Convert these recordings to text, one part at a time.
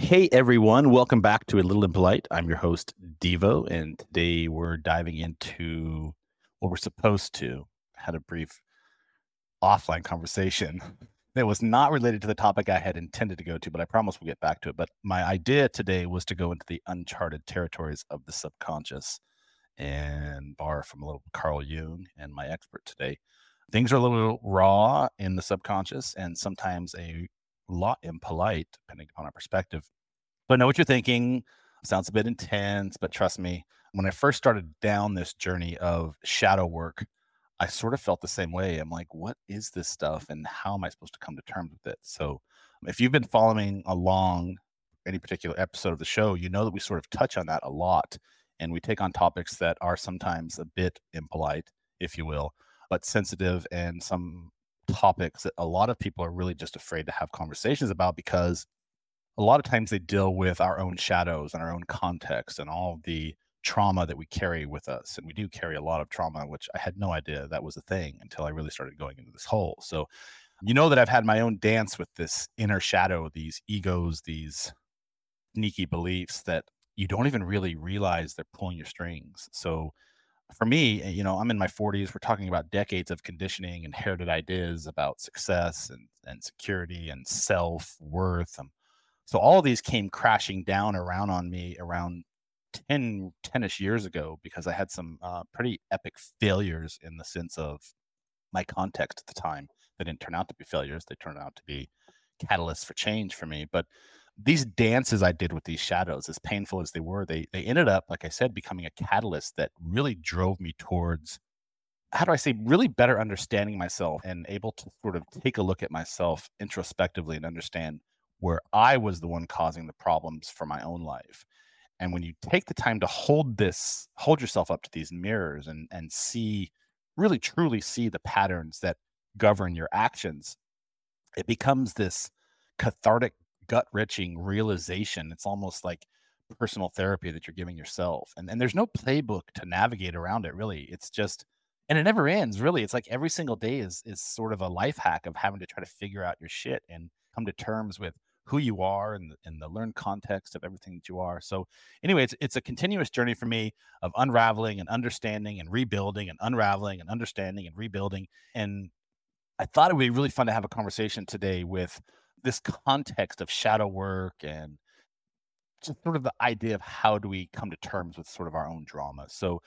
Hey everyone, welcome back to A Little Impolite. I'm your host, Devo, and today we're diving into what we're supposed to. Had a brief offline conversation that was not related to the topic I had intended to go to, but I promise we'll get back to it. But my idea today was to go into the uncharted territories of the subconscious and borrow from a little Carl Jung and my expert today. Things are a little raw in the subconscious and sometimes a lot impolite, depending upon our perspective. But I know what you're thinking. Sounds a bit intense, but trust me, when I first started down this journey of shadow work, I sort of felt the same way. I'm like, what is this stuff and how am I supposed to come to terms with it? So, if you've been following along any particular episode of the show, you know that we sort of touch on that a lot and we take on topics that are sometimes a bit impolite, if you will, but sensitive and some topics that a lot of people are really just afraid to have conversations about because a lot of times they deal with our own shadows and our own context and all the trauma that we carry with us. And we do carry a lot of trauma which i had no idea that was a thing until i really started going into this hole. So you know that i've had my own dance with this inner shadow these egos these sneaky beliefs that you don't even really realize they're pulling your strings. So for me, you know, I'm in my 40s. We're talking about decades of conditioning, inherited ideas about success and, and security and self worth. Um, so all of these came crashing down around on me around 10, 10ish years ago because I had some uh, pretty epic failures in the sense of my context at the time. They didn't turn out to be failures, they turned out to be catalysts for change for me. But these dances I did with these shadows, as painful as they were, they they ended up, like I said, becoming a catalyst that really drove me towards how do I say really better understanding myself and able to sort of take a look at myself introspectively and understand where I was the one causing the problems for my own life. And when you take the time to hold this, hold yourself up to these mirrors and and see really truly see the patterns that govern your actions, it becomes this cathartic gut wrenching realization. It's almost like personal therapy that you're giving yourself. And, and there's no playbook to navigate around it, really. It's just, and it never ends, really. It's like every single day is, is sort of a life hack of having to try to figure out your shit and come to terms with who you are and and the learned context of everything that you are. So, anyway, it's, it's a continuous journey for me of unraveling and understanding and rebuilding and unraveling and understanding and rebuilding. And I thought it would be really fun to have a conversation today with this context of shadow work and just sort of the idea of how do we come to terms with sort of our own drama. So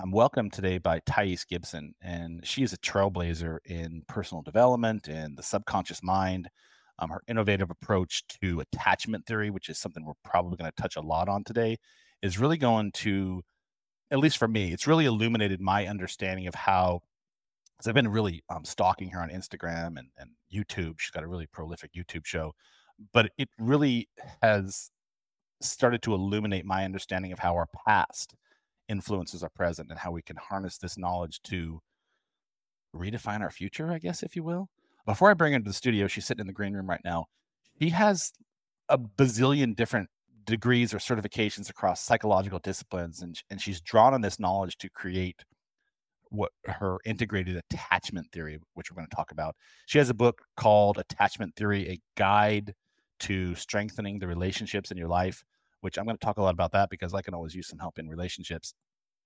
I'm welcomed today by Thais Gibson, and she is a trailblazer in personal development and the subconscious mind. Um, her innovative approach to attachment theory, which is something we're probably going to touch a lot on today, is really going to, at least for me, it's really illuminated my understanding of how I've been really um, stalking her on Instagram and, and YouTube. She's got a really prolific YouTube show, but it really has started to illuminate my understanding of how our past influences our present and how we can harness this knowledge to redefine our future, I guess, if you will. Before I bring her into the studio, she's sitting in the green room right now. She has a bazillion different degrees or certifications across psychological disciplines, and, and she's drawn on this knowledge to create what her integrated attachment theory, which we're going to talk about. She has a book called Attachment Theory: A Guide to Strengthening the Relationships in Your Life, which I'm going to talk a lot about that because I can always use some help in relationships.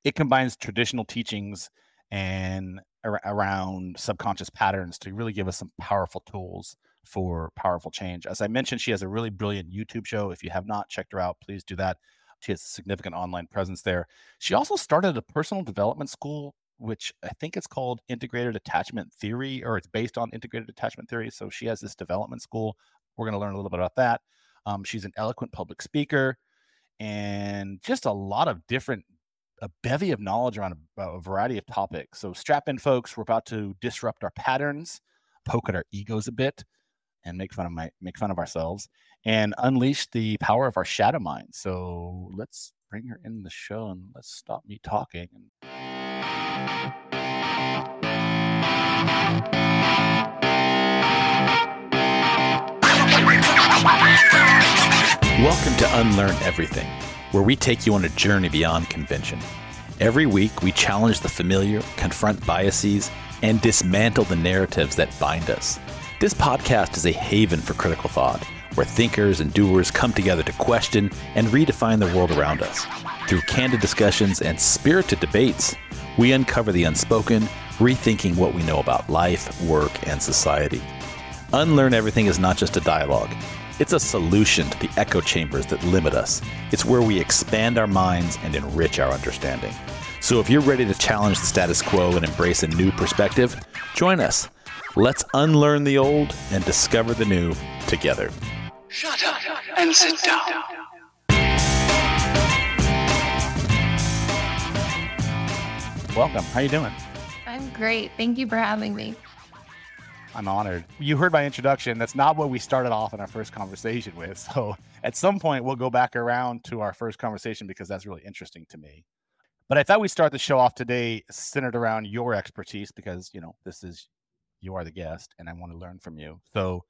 It combines traditional teachings and ar- around subconscious patterns to really give us some powerful tools for powerful change. As I mentioned, she has a really brilliant YouTube show. If you have not checked her out, please do that. She has a significant online presence there. She also started a personal development school which I think it's called integrated attachment theory, or it's based on integrated attachment theory. So she has this development school. We're going to learn a little bit about that. Um, she's an eloquent public speaker and just a lot of different, a bevy of knowledge around a, a variety of topics. So strap in, folks. We're about to disrupt our patterns, poke at our egos a bit, and make fun of my make fun of ourselves, and unleash the power of our shadow mind. So let's bring her in the show and let's stop me talking. Welcome to Unlearn Everything, where we take you on a journey beyond convention. Every week, we challenge the familiar, confront biases, and dismantle the narratives that bind us. This podcast is a haven for critical thought where thinkers and doers come together to question and redefine the world around us. Through candid discussions and spirited debates, we uncover the unspoken, rethinking what we know about life, work, and society. Unlearn Everything is not just a dialogue. It's a solution to the echo chambers that limit us. It's where we expand our minds and enrich our understanding. So if you're ready to challenge the status quo and embrace a new perspective, join us. Let's unlearn the old and discover the new together. Shut up and sit down. Welcome. How you doing? I'm great. Thank you for having me. I'm honored. You heard my introduction. That's not what we started off in our first conversation with. So at some point, we'll go back around to our first conversation because that's really interesting to me. But I thought we'd start the show off today centered around your expertise because, you know, this is you are the guest and I want to learn from you. So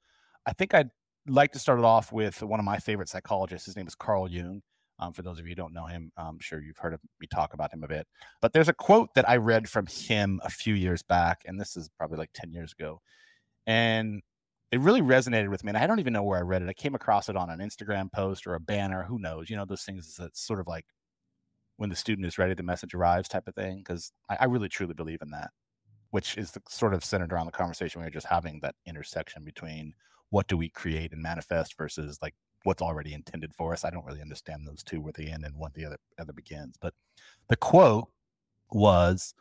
I think I'd like to start it off with one of my favorite psychologists. His name is Carl Jung. Um, for those of you who don't know him, I'm sure you've heard of me talk about him a bit. But there's a quote that I read from him a few years back, and this is probably like 10 years ago. And it really resonated with me. And I don't even know where I read it. I came across it on an Instagram post or a banner. Who knows? You know, those things that's sort of like when the student is ready, the message arrives type of thing. Because I, I, really truly believe in that, which is the, sort of centered around the conversation we are just having that intersection between what do we create and manifest versus like what's already intended for us. I don't really understand those two where they end and one the other other begins. But the quote was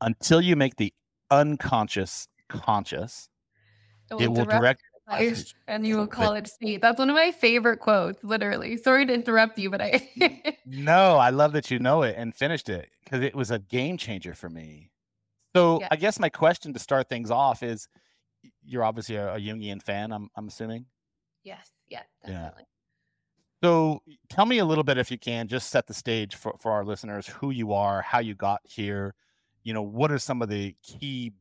until you make the unconscious conscious, it will, it will direct, direct and you will call it state. That's one of my favorite quotes, literally. Sorry to interrupt you, but I No, I love that you know it and finished it because it was a game changer for me. So yeah. I guess my question to start things off is you're obviously a, a Jungian fan, I'm I'm assuming. Yes. Yeah, definitely. Yeah. So tell me a little bit, if you can, just set the stage for, for our listeners, who you are, how you got here. You know, what are some of the key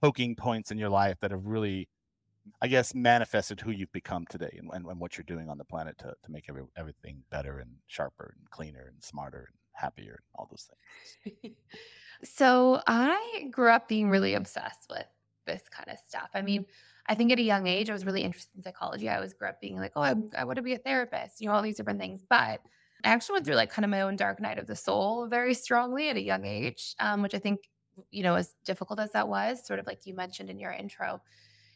poking points in your life that have really, I guess, manifested who you've become today and, and, and what you're doing on the planet to, to make every, everything better and sharper and cleaner and smarter and happier and all those things. so I grew up being really obsessed with this kind of stuff. I mean, I think at a young age, I was really interested in psychology. I was grew up being like, oh, I, I want to be a therapist, you know, all these different things. But I actually went through like kind of my own dark night of the soul very strongly at a young age, um, which I think, you know, as difficult as that was, sort of like you mentioned in your intro,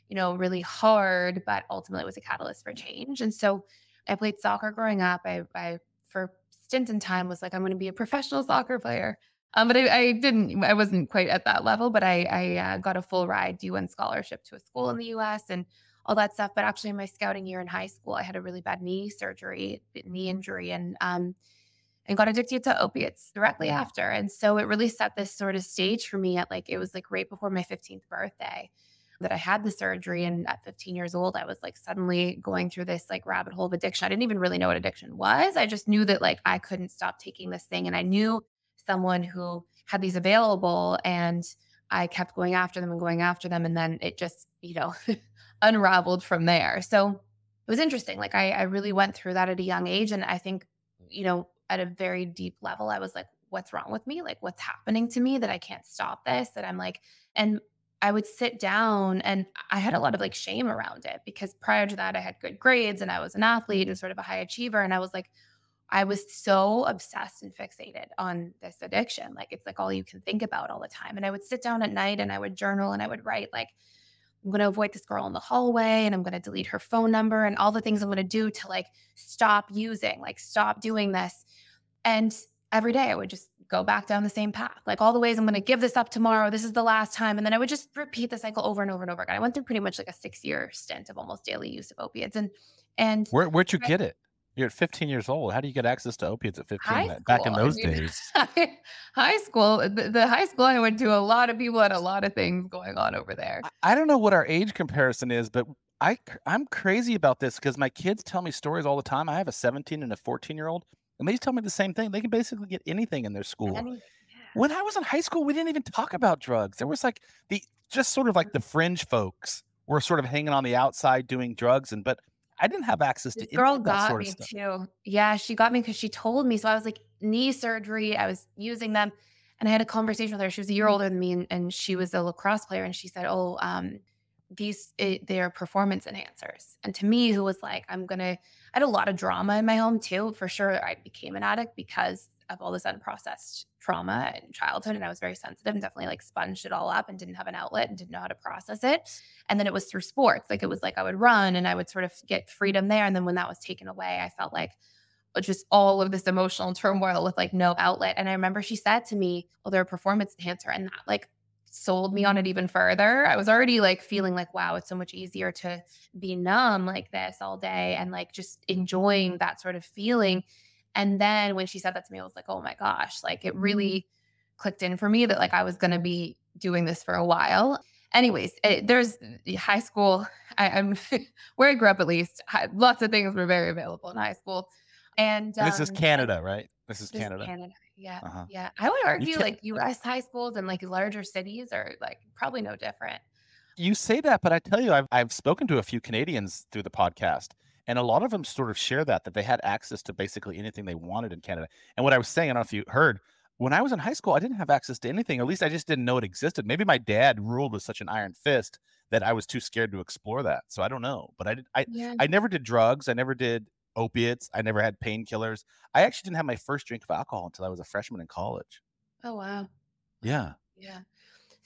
you know, really hard, but ultimately was a catalyst for change. And so I played soccer growing up. I, I for stint in time was like, I'm going to be a professional soccer player. Um, but I, I, didn't, I wasn't quite at that level, but I, I uh, got a full ride D1 scholarship to a school in the US and all that stuff. But actually, in my scouting year in high school, I had a really bad knee surgery, knee injury, and um, and got addicted to opiates directly after. And so it really set this sort of stage for me at like, it was like right before my 15th birthday that I had the surgery. And at 15 years old, I was like suddenly going through this like rabbit hole of addiction. I didn't even really know what addiction was. I just knew that like I couldn't stop taking this thing. And I knew someone who had these available and I kept going after them and going after them. And then it just, you know, unraveled from there. So it was interesting. Like I, I really went through that at a young age. And I think, you know, at a very deep level, I was like, what's wrong with me? Like, what's happening to me that I can't stop this? That I'm like, and I would sit down and I had a lot of like shame around it because prior to that, I had good grades and I was an athlete and sort of a high achiever. And I was like, I was so obsessed and fixated on this addiction. Like it's like all you can think about all the time. And I would sit down at night and I would journal and I would write like I'm going to avoid this girl in the hallway and I'm going to delete her phone number and all the things I'm going to do to like stop using, like stop doing this. And every day I would just go back down the same path. Like all the ways I'm going to give this up tomorrow. This is the last time. And then I would just repeat the cycle over and over and over again. I went through pretty much like a six year stint of almost daily use of opiates. And, and where, where'd you get it? You're at 15 years old. How do you get access to opiates at 15? Back in those I mean, days. high school, the, the, high school I went to, a lot of people had a lot of things going on over there. I, I don't know what our age comparison is, but I I'm crazy about this because my kids tell me stories all the time. I have a 17 and a 14 year old, and they tell me the same thing. They can basically get anything in their school. Any, yeah. When I was in high school, we didn't even talk about drugs. There was like the just sort of like the fringe folks were sort of hanging on the outside doing drugs, and but I didn't have access to girl got me too. Yeah, she got me because she told me. So I was like knee surgery. I was using them, and I had a conversation with her. She was a year older than me, and, and she was a lacrosse player. And she said, "Oh, um, these it, they're performance enhancers. And to me, who was like, I'm gonna, I had a lot of drama in my home too. For sure, I became an addict because of all this unprocessed trauma in childhood. And I was very sensitive and definitely like sponged it all up and didn't have an outlet and didn't know how to process it. And then it was through sports. Like it was like I would run and I would sort of get freedom there. And then when that was taken away, I felt like uh, just all of this emotional turmoil with like no outlet. And I remember she said to me, Well, they're a performance enhancer. And that like sold me on it even further. I was already like feeling like, wow, it's so much easier to be numb like this all day and like just enjoying that sort of feeling. And then when she said that to me, I was like, oh my gosh, like it really clicked in for me that like I was going to be doing this for a while. Anyways, it, there's high school. I, am where I grew up, at least. Lots of things were very available in high school. And, this um, is Canada, right? This is this Canada. Canada. Yeah. Uh-huh. Yeah. I would argue like US high schools and like larger cities are like probably no different. You say that, but I tell you, I've, I've spoken to a few Canadians through the podcast, and a lot of them sort of share that, that they had access to basically anything they wanted in Canada. And what I was saying, I don't know if you heard, when I was in high school, I didn't have access to anything. At least I just didn't know it existed. Maybe my dad ruled with such an iron fist that I was too scared to explore that. So I don't know. But I did I yeah. I never did drugs. I never did opiates. I never had painkillers. I actually didn't have my first drink of alcohol until I was a freshman in college. Oh wow. Yeah. Yeah.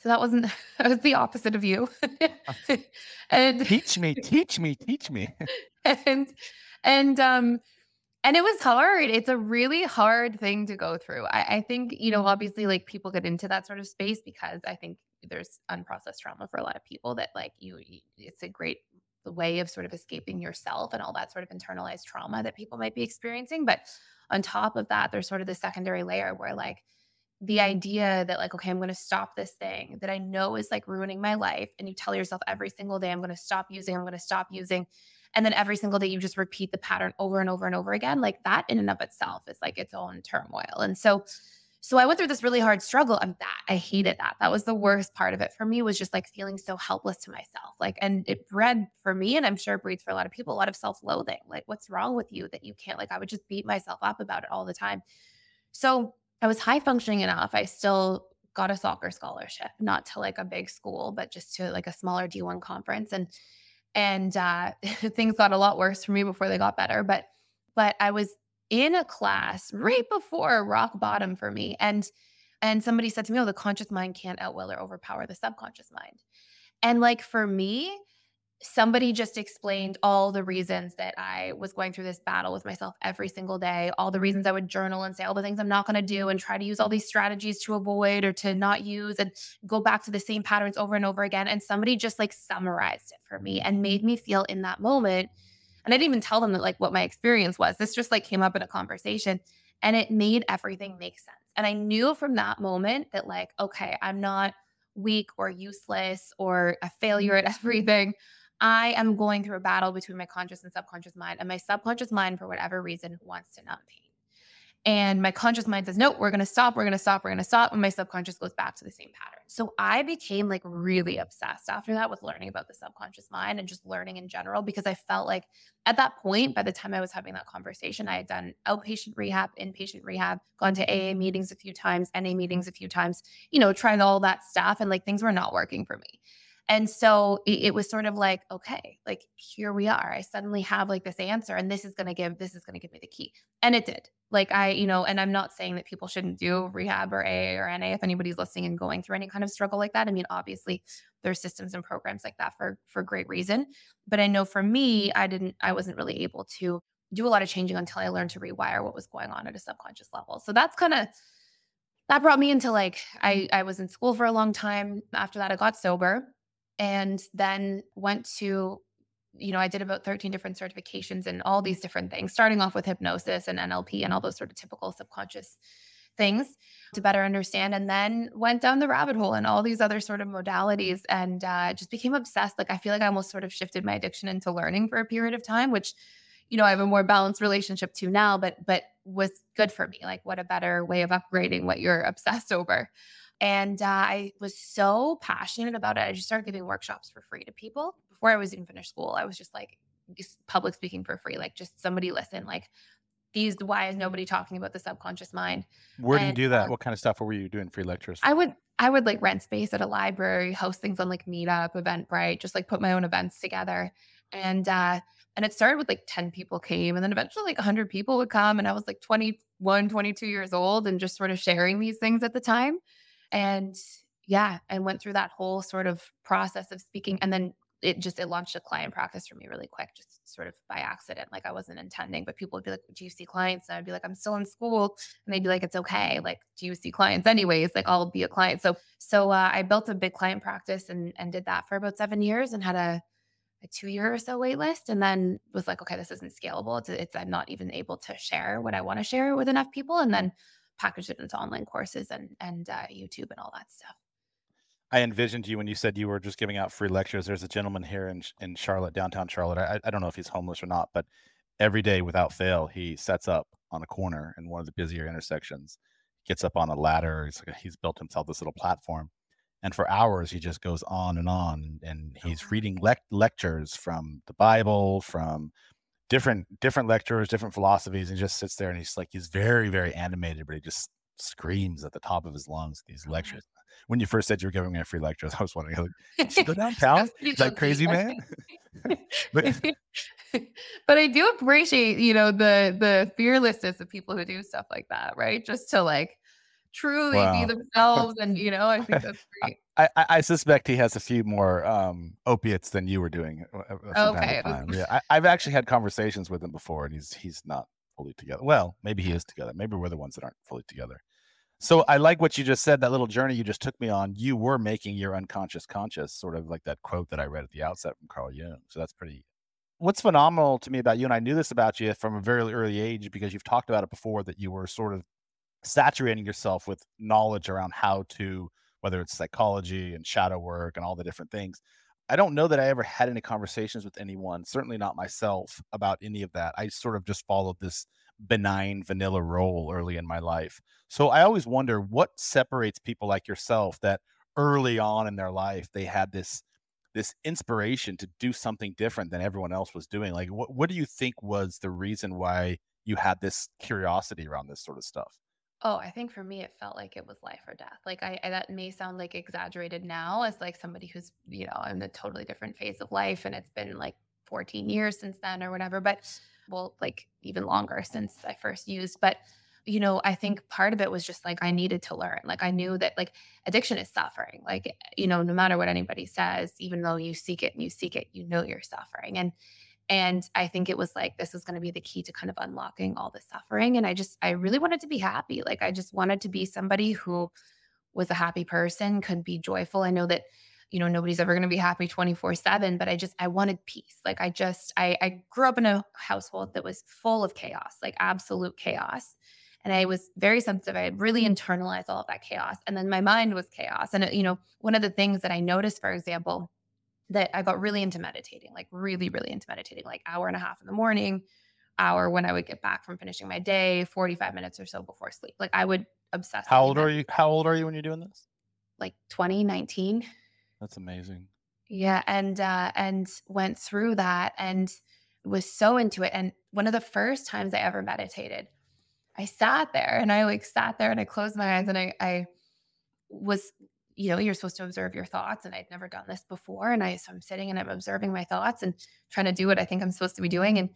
So that wasn't that was the opposite of you. and teach me, teach me, teach me. and and um and it was hard. It's a really hard thing to go through. I, I think, you know, obviously like people get into that sort of space because I think there's unprocessed trauma for a lot of people that like you, you it's a great way of sort of escaping yourself and all that sort of internalized trauma that people might be experiencing. But on top of that, there's sort of the secondary layer where like the idea that like okay i'm going to stop this thing that i know is like ruining my life and you tell yourself every single day i'm going to stop using i'm going to stop using and then every single day you just repeat the pattern over and over and over again like that in and of itself is like its own turmoil and so so I went through this really hard struggle and that I hated that. That was the worst part of it for me was just like feeling so helpless to myself. Like, and it bred for me, and I'm sure it breeds for a lot of people, a lot of self loathing. Like, what's wrong with you that you can't? Like, I would just beat myself up about it all the time. So I was high functioning enough. I still got a soccer scholarship, not to like a big school, but just to like a smaller D1 conference. And, and uh, things got a lot worse for me before they got better. But, but I was in a class right before rock bottom for me. And and somebody said to me, Oh, the conscious mind can't outwill or overpower the subconscious mind. And like for me, somebody just explained all the reasons that I was going through this battle with myself every single day, all the reasons I would journal and say all the things I'm not going to do and try to use all these strategies to avoid or to not use and go back to the same patterns over and over again. And somebody just like summarized it for me and made me feel in that moment and I didn't even tell them that like what my experience was. This just like came up in a conversation and it made everything make sense. And I knew from that moment that like, okay, I'm not weak or useless or a failure at everything. I am going through a battle between my conscious and subconscious mind. And my subconscious mind, for whatever reason, wants to numb pain. And my conscious mind says, nope, we're going to stop, we're going to stop, we're going to stop. And my subconscious goes back to the same pattern. So I became like really obsessed after that with learning about the subconscious mind and just learning in general because I felt like at that point, by the time I was having that conversation, I had done outpatient rehab, inpatient rehab, gone to AA meetings a few times, NA meetings a few times, you know, trying all that stuff. And like things were not working for me. And so it, it, was sort of like, okay, like here we are. I suddenly have like this answer, and this is going to give, this is going to give me the key. And it did. Like I, you know, and I'm not saying that people shouldn't do rehab or AA or NA if anybody's listening and going through any kind of struggle like that. I mean, obviously there's systems and programs like that for for great reason. But I know for me, I didn't, I wasn't really able to do a lot of changing until I learned to rewire what was going on at a subconscious level. So that's kind of that brought me into like I I was in school for a long time. After that, I got sober and then went to you know, I did about 13 different certifications and all these different things, starting off with hypnosis and NLP and all those sort of typical subconscious things to better understand. And then went down the rabbit hole and all these other sort of modalities and uh, just became obsessed. Like, I feel like I almost sort of shifted my addiction into learning for a period of time, which, you know, I have a more balanced relationship to now, but, but was good for me. Like, what a better way of upgrading what you're obsessed over. And uh, I was so passionate about it. I just started giving workshops for free to people before I was even finished school. I was just like just public speaking for free, like just somebody listen, like these why is nobody talking about the subconscious mind where do you do that um, what kind of stuff were you doing free lectures i would I would like rent space at a library, host things on like Meetup, Eventbrite, just like put my own events together. And uh and it started with like 10 people came and then eventually like 100 people would come and I was like 21, 22 years old and just sort of sharing these things at the time. And yeah, and went through that whole sort of process of speaking and then it just it launched a client practice for me really quick, just sort of by accident. Like I wasn't intending, but people would be like, "Do you see clients?" And I'd be like, "I'm still in school," and they'd be like, "It's okay. Like, do you see clients anyways? Like, I'll be a client." So, so uh, I built a big client practice and and did that for about seven years and had a a two year or so wait list, and then was like, "Okay, this isn't scalable. It's, it's I'm not even able to share what I want to share with enough people," and then packaged it into online courses and and uh, YouTube and all that stuff. I envisioned you when you said you were just giving out free lectures. There's a gentleman here in in Charlotte, downtown Charlotte. I, I don't know if he's homeless or not, but every day without fail, he sets up on a corner in one of the busier intersections, gets up on a ladder. He's, he's built himself this little platform, and for hours he just goes on and on, and he's reading le- lectures from the Bible, from different different lecturers, different philosophies, and just sits there and he's like he's very very animated, but he just screams at the top of his lungs these mm-hmm. lectures when you first said you were giving me a free lecture, I was wondering, like, go downtown? Is that crazy, man? but, but I do appreciate, you know, the the fearlessness of people who do stuff like that, right? Just to like truly wow. be themselves, and you know, I think that's great. I, I, suspect he has a few more um, opiates than you were doing. Okay. Yeah, I, have actually had conversations with him before, and he's he's not fully together. Well, maybe he is together. Maybe we're the ones that aren't fully together. So I like what you just said, that little journey you just took me on. You were making your unconscious conscious, sort of like that quote that I read at the outset from Carl Jung. So that's pretty. What's phenomenal to me about you, and I knew this about you from a very early age because you've talked about it before, that you were sort of saturating yourself with knowledge around how to, whether it's psychology and shadow work and all the different things. I don't know that I ever had any conversations with anyone, certainly not myself, about any of that. I sort of just followed this benign vanilla role early in my life. So I always wonder what separates people like yourself that early on in their life they had this this inspiration to do something different than everyone else was doing. Like what what do you think was the reason why you had this curiosity around this sort of stuff? Oh, I think for me, it felt like it was life or death. Like I, I, that may sound like exaggerated now as like somebody who's, you know, in a totally different phase of life and it's been like 14 years since then or whatever. But well, like even longer since I first used. But you know, I think part of it was just like I needed to learn. Like I knew that like addiction is suffering. Like, you know, no matter what anybody says, even though you seek it and you seek it, you know you're suffering. And and I think it was like this was going to be the key to kind of unlocking all the suffering. And I just I really wanted to be happy. Like I just wanted to be somebody who was a happy person, could be joyful. I know that you know nobody's ever going to be happy 24 7 but i just i wanted peace like i just I, I grew up in a household that was full of chaos like absolute chaos and i was very sensitive i had really mm. internalized all of that chaos and then my mind was chaos and uh, you know one of the things that i noticed for example that i got really into meditating like really really into meditating like hour and a half in the morning hour when i would get back from finishing my day 45 minutes or so before sleep like i would obsess how old are you how old are you when you're doing this like 2019 that's amazing. Yeah, and uh, and went through that and was so into it. And one of the first times I ever meditated, I sat there and I like sat there and I closed my eyes and I I was you know you're supposed to observe your thoughts and I'd never done this before and I so I'm sitting and I'm observing my thoughts and trying to do what I think I'm supposed to be doing and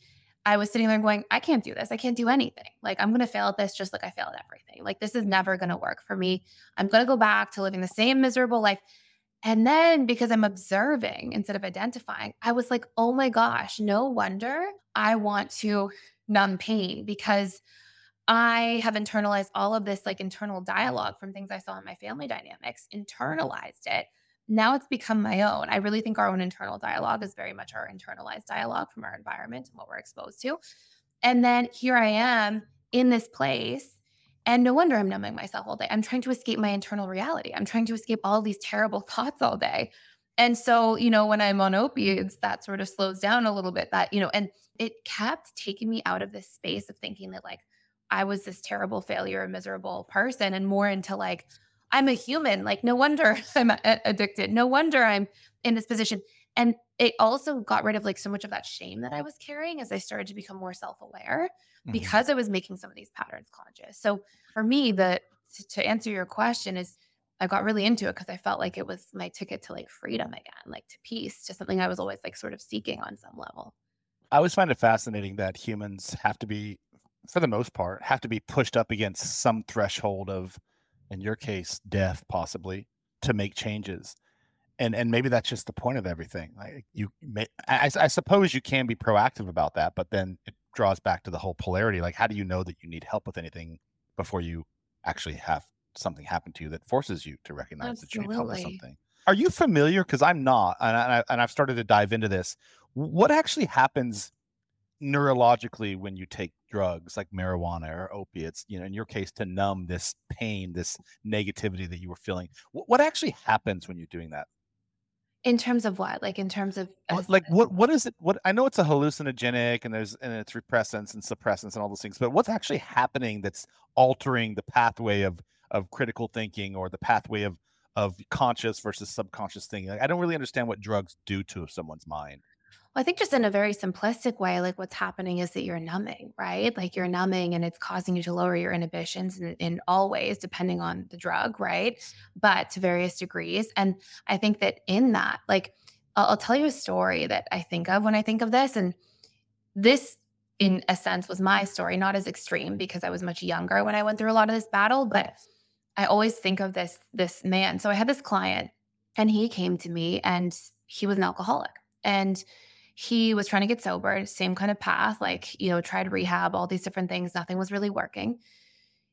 I was sitting there going I can't do this. I can't do anything. Like I'm going to fail at this just like I failed at everything. Like this is never going to work for me. I'm going to go back to living the same miserable life. And then because I'm observing instead of identifying, I was like, oh my gosh, no wonder I want to numb pain because I have internalized all of this like internal dialogue from things I saw in my family dynamics, internalized it. Now it's become my own. I really think our own internal dialogue is very much our internalized dialogue from our environment and what we're exposed to. And then here I am in this place and no wonder I'm numbing myself all day. I'm trying to escape my internal reality. I'm trying to escape all these terrible thoughts all day. And so, you know, when I'm on opiates, that sort of slows down a little bit. That, you know, and it kept taking me out of this space of thinking that like I was this terrible failure, a miserable person, and more into like, I'm a human. Like, no wonder I'm addicted. No wonder I'm in this position. And it also got rid of like so much of that shame that I was carrying as I started to become more self aware mm-hmm. because I was making some of these patterns conscious. So for me, the to answer your question is I got really into it because I felt like it was my ticket to like freedom again, like to peace, to something I was always like sort of seeking on some level. I always find it fascinating that humans have to be, for the most part, have to be pushed up against some threshold of, in your case, death possibly, to make changes. And and maybe that's just the point of everything. Like you may, I, I suppose you can be proactive about that, but then it draws back to the whole polarity. Like, how do you know that you need help with anything before you actually have something happen to you that forces you to recognize that you need help with something? Are you familiar? Because I'm not, and, I, and I've started to dive into this. What actually happens neurologically when you take drugs like marijuana or opiates? You know, in your case, to numb this pain, this negativity that you were feeling. What, what actually happens when you're doing that? In terms of what? Like in terms of like what? What is it? What I know it's a hallucinogenic, and there's and it's repressants and suppressants and all those things. But what's actually happening that's altering the pathway of of critical thinking or the pathway of of conscious versus subconscious thinking? Like, I don't really understand what drugs do to someone's mind. I think just in a very simplistic way, like what's happening is that you're numbing, right? Like you're numbing and it's causing you to lower your inhibitions in, in all ways, depending on the drug, right? But to various degrees. And I think that in that, like, I'll, I'll tell you a story that I think of when I think of this. And this, in a sense, was my story, not as extreme because I was much younger when I went through a lot of this battle. But I always think of this this man. So I had this client and he came to me and he was an alcoholic. And he was trying to get sober, same kind of path, like, you know, tried rehab, all these different things. Nothing was really working.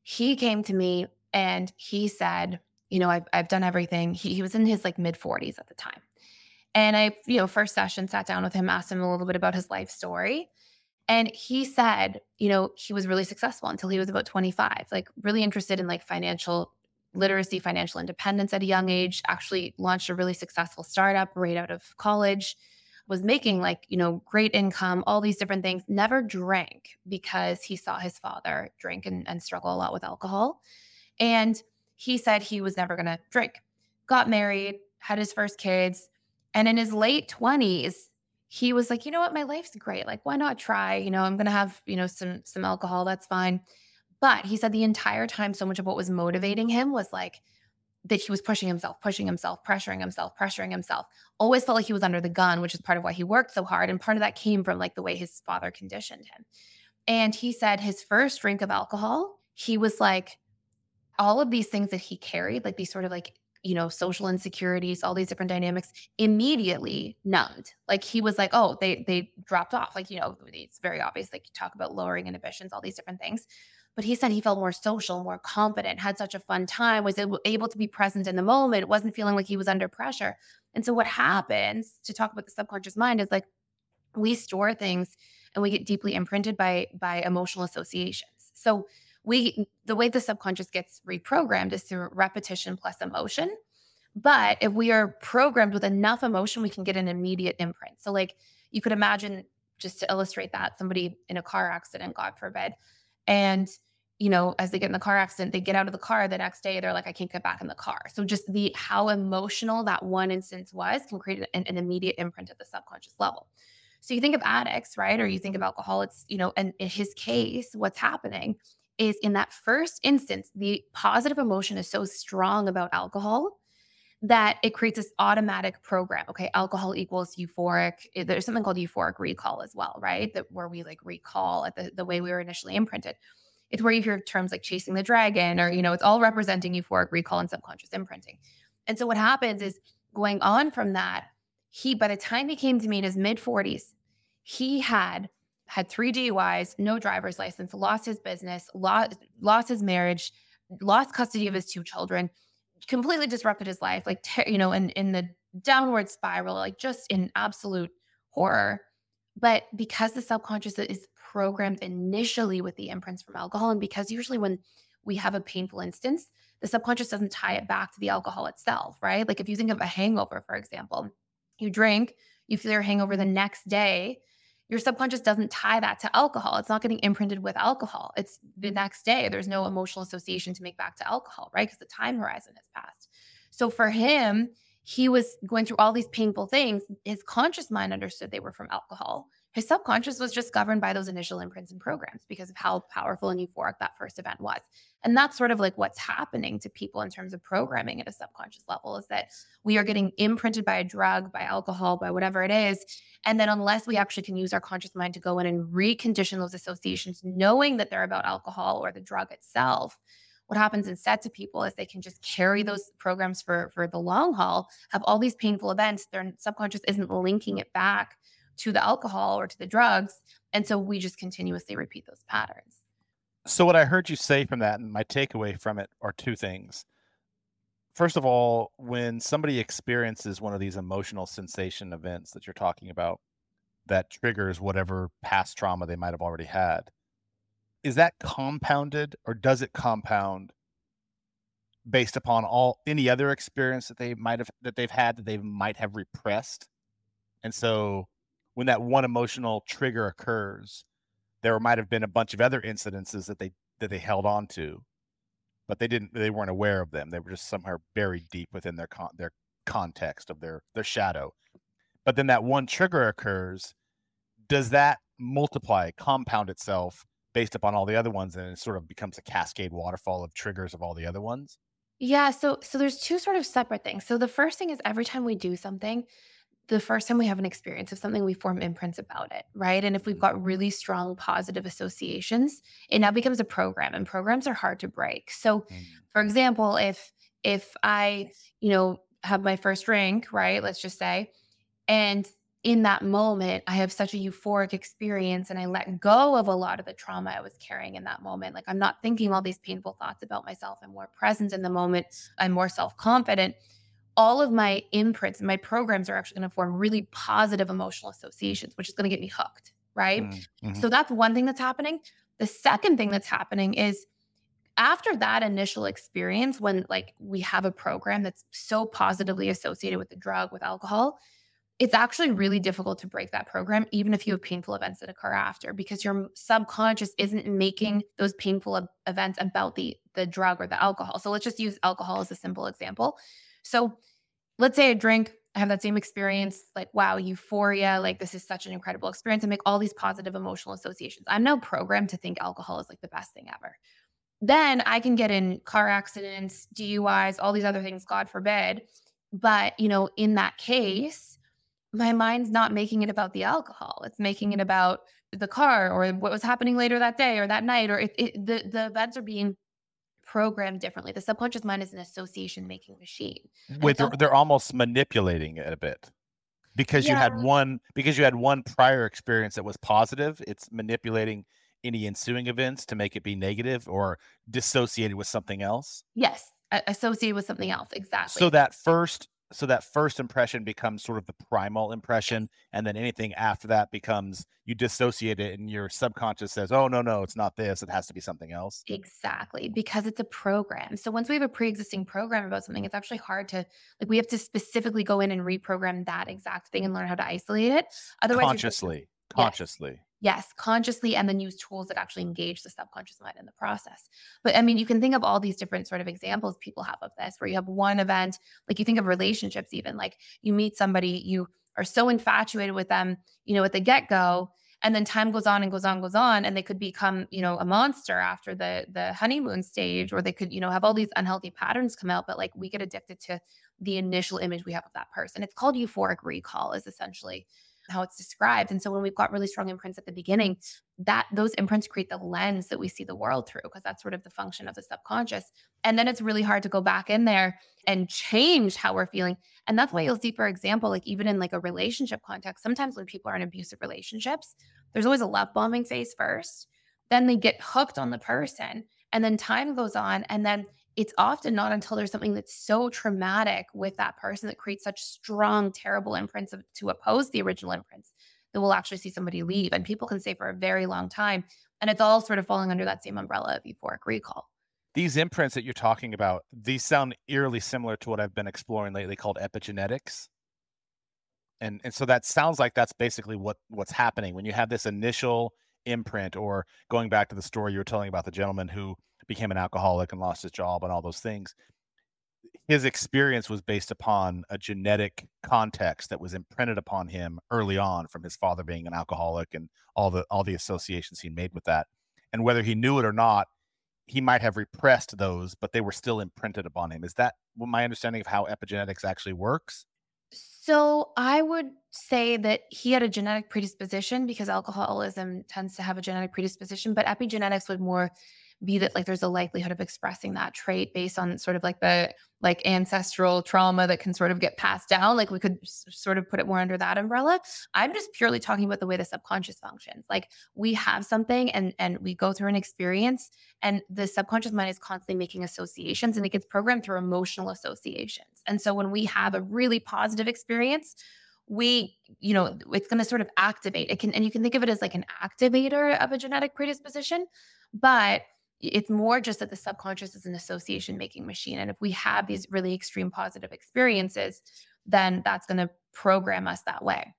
He came to me and he said, you know, I've, I've done everything. He, he was in his like mid 40s at the time. And I, you know, first session sat down with him, asked him a little bit about his life story. And he said, you know, he was really successful until he was about 25, like really interested in like financial literacy, financial independence at a young age, actually launched a really successful startup right out of college, was making like, you know, great income, all these different things, never drank because he saw his father drink and, and struggle a lot with alcohol. And he said he was never going to drink. Got married, had his first kids, and in his late 20s, he was like, "You know what? My life's great. Like why not try? You know, I'm going to have, you know, some some alcohol, that's fine." But he said the entire time so much of what was motivating him was like that he was pushing himself, pushing himself, pressuring himself, pressuring himself. Always felt like he was under the gun, which is part of why he worked so hard and part of that came from like the way his father conditioned him. And he said his first drink of alcohol, he was like all of these things that he carried, like these sort of like, you know, social insecurities, all these different dynamics, immediately numbed. Like he was like, oh, they they dropped off. Like, you know, it's very obvious. Like you talk about lowering inhibitions, all these different things. But he said he felt more social, more confident, had such a fun time, was able, to be present in the moment, wasn't feeling like he was under pressure. And so what happens to talk about the subconscious mind is like we store things and we get deeply imprinted by by emotional associations. So we the way the subconscious gets reprogrammed is through repetition plus emotion. But if we are programmed with enough emotion, we can get an immediate imprint. So like you could imagine just to illustrate that somebody in a car accident, God forbid, and you know, as they get in the car accident, they get out of the car the next day, they're like, I can't get back in the car. So just the how emotional that one instance was can create an, an immediate imprint at the subconscious level. So you think of addicts, right? Or you think of alcohol, it's, you know, and in his case, what's happening is in that first instance, the positive emotion is so strong about alcohol that it creates this automatic program. Okay, alcohol equals euphoric. Eh, There's something called euphoric recall as well, right? That where we like recall at the, the way we were initially imprinted. It's where you hear terms like chasing the dragon, or you know, it's all representing euphoric recall and subconscious imprinting. And so what happens is going on from that, he by the time he came to me in his mid 40s, he had had three DUIs, no driver's license, lost his business, lost lost his marriage, lost custody of his two children, completely disrupted his life, like ter- you know, in in the downward spiral, like just in absolute horror. But because the subconscious is programmed initially with the imprints from alcohol, and because usually when we have a painful instance, the subconscious doesn't tie it back to the alcohol itself, right? Like if you think of a hangover, for example, you drink, you feel your hangover the next day, your subconscious doesn't tie that to alcohol. It's not getting imprinted with alcohol. It's the mm. next day. There's no emotional association to make back to alcohol, right? Because the time horizon has passed. So for him, he was going through all these painful things. His conscious mind understood they were from alcohol. His subconscious was just governed by those initial imprints and programs because of how powerful and euphoric that first event was. And that's sort of like what's happening to people in terms of programming at a subconscious level is that we are getting imprinted by a drug, by alcohol, by whatever it is. And then, unless we actually can use our conscious mind to go in and recondition those associations, knowing that they're about alcohol or the drug itself, what happens instead to people is they can just carry those programs for for the long haul have all these painful events their subconscious isn't linking it back to the alcohol or to the drugs. And so we just continuously repeat those patterns. So, what I heard you say from that, and my takeaway from it are two things. First of all, when somebody experiences one of these emotional sensation events that you're talking about that triggers whatever past trauma they might have already had, is that compounded or does it compound based upon all any other experience that they might have that they've had that they might have repressed? And so when that one emotional trigger occurs, there might have been a bunch of other incidences that they that they held on to, but they didn't they weren't aware of them. They were just somehow buried deep within their con- their context of their their shadow. But then that one trigger occurs. Does that multiply, compound itself based upon all the other ones, and it sort of becomes a cascade waterfall of triggers of all the other ones? Yeah, so so there's two sort of separate things. So the first thing is every time we do something, the first time we have an experience of something, we form imprints about it, right? And if we've got mm-hmm. really strong positive associations, it now becomes a program, and programs are hard to break. So, for example, if if I, you know, have my first drink, right? Let's just say, and in that moment, I have such a euphoric experience and I let go of a lot of the trauma I was carrying in that moment. Like I'm not thinking all these painful thoughts about myself. I'm more present in the moment. I'm more self confident all of my imprints and my programs are actually going to form really positive emotional associations, which is going to get me hooked. Right. Mm, mhm. So that's one thing that's happening. The second thing that's happening is after that initial experience, when like we have a program that's so positively associated with the drug, with alcohol, it's actually really difficult to break that program, even if you have painful events that occur after, because your subconscious isn't making those painful events about the the drug or the alcohol. So let's just use alcohol as a simple example. So let's say I drink, I have that same experience, like, wow, euphoria, like this is such an incredible experience, I make all these positive emotional associations. I'm now programmed to think alcohol is like the best thing ever. Then I can get in car accidents, DUIs, all these other things, God forbid. But, you know, in that case, my mind's not making it about the alcohol. It's making it about the car or what was happening later that day or that night, or it, it, the, the events are being programmed differently. The subconscious mind is an association making machine. They're, so- they're almost manipulating it a bit because you had one because you had one prior experience that was positive. It's manipulating any ensuing events to make it be negative or dissociated with something else. Yes, associated with something else. Exactly. So that first so that first impression becomes sort of the primal impression and then anything after that becomes you dissociate it and your subconscious says oh no no it's not this it has to be something else Exactly, because it's a program. So once we have a pre-existing program about something, it's actually hard to like we have to specifically go in and reprogram that exact thing and learn how to isolate it. Otherwise, you're just- consciously Yes. Yes, consciously, and then use tools that actually mm. engage the subconscious mind in the process. But I mean, you can think of all these different sort of examples people have of this, where you have one event, like you think of relationships, even like you meet somebody, you are so infatuated with them, you know, at the get go. And then time goes on and goes on, goes on, and they could become, you know, a monster after the the honeymoon stage, or they could, you know, have all these unhealthy patterns come out. But like we get addicted to the initial image we have of that person. It's called euphoric recall, is essentially how it's described. And so when we've got really strong imprints at the beginning, that those imprints create the lens that we see the world through because that's sort of the function of the subconscious. And then it's really hard to go back in there and change how we're feeling. And that's why you'll see, for example, like even in like a relationship context, sometimes when people are in abusive relationships, there's always a love bombing phase first. Then they get hooked on the person, and then time goes on, and then it's often not until there's something that's so traumatic with that person that creates such strong, terrible imprints of, to oppose the original imprints that we'll actually see somebody leave. And people can stay for a very long time. And it's all sort of falling under that same umbrella of euphoric recall. these imprints that you're talking about these sound eerily similar to what i've been exploring lately called epigenetics and and so that sounds like that's basically what what's happening when you have this initial imprint or going back to the story you were telling about the gentleman who became an alcoholic and lost his job and all those things his experience was based upon a genetic context that was imprinted upon him early on from his father being an alcoholic and all the all the associations he made with that. And whether he knew it or not, he might have repressed those, but they were still imprinted upon him. Is that my understanding of how epigenetics actually works? So I would say that he had a genetic predisposition because alcoholism tends to have a genetic predisposition, but epigenetics would more be that like there's a likelihood of expressing that trait based on sort of like the like ancestral trauma that can sort of get passed down like we could s- sort of put it more under that umbrella. I'm just purely talking about the way the subconscious functions. Like we have something and and we go through an experience and the subconscious mind is constantly making associations and it gets programmed through emotional associations. And so when we have a really positive experience we you know it's going to sort of activate. It can and you can think of it as like an activator of a genetic predisposition but it's more just that the subconscious is an association making machine. And if we have these really extreme positive experiences, then that's going to program us that way.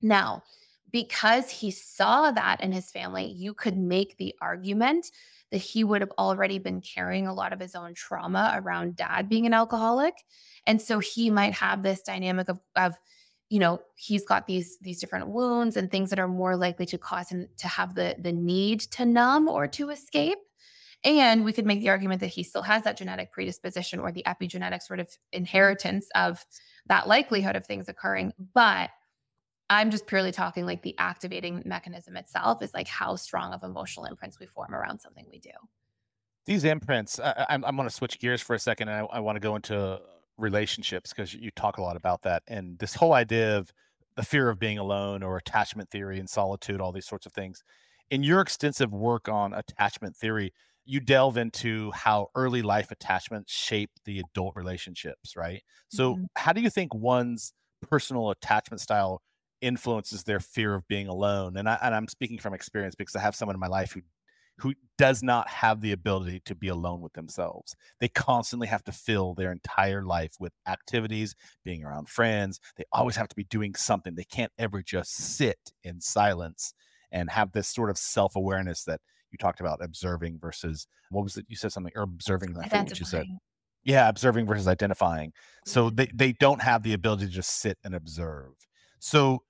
Now, because he saw that in his family, you could make the argument that he would have already been carrying a lot of his own trauma around dad being an alcoholic. And so he might have this dynamic of, of you know he's got these these different wounds and things that are more likely to cause him to have the the need to numb or to escape and we could make the argument that he still has that genetic predisposition or the epigenetic sort of inheritance of that likelihood of things occurring. But I'm just purely talking like the activating mechanism itself is like how strong of emotional imprints we form around something we do. These imprints, I, I'm, I'm going to switch gears for a second and I, I want to go into relationships because you talk a lot about that. And this whole idea of the fear of being alone or attachment theory and solitude, all these sorts of things. In your extensive work on attachment theory, you delve into how early life attachments shape the adult relationships, right? So, Mm-hmm. how do you think one's personal attachment style influences their fear of being alone? And I and I'm speaking from experience because I have someone in my life who who does not have the ability to be alone with themselves. They constantly have to fill their entire life with activities, being around friends. They always have to be doing something. They can't ever just sit in silence and have this sort of self-awareness that you talked about observing versus what was it? You said something or observing. I think what you said. Yeah, observing versus identifying. So Mhm. they they don't have the ability to just sit and observe. So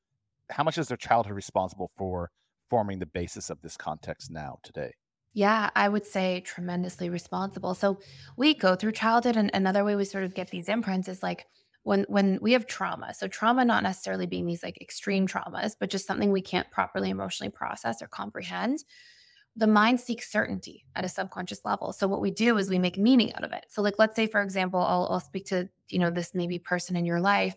how much is their childhood responsible for forming the basis of this context now today? Yeah, I would say tremendously responsible. So we go through childhood and another way we sort of get these imprints is like when when we have trauma. So trauma not necessarily being these like extreme traumas, but just something we can't properly emotionally process or comprehend. The mind seeks certainty at a subconscious level. So what we do is we make meaning out of it. So like let's say for example, I'll I'll speak to, you know, this maybe person in your life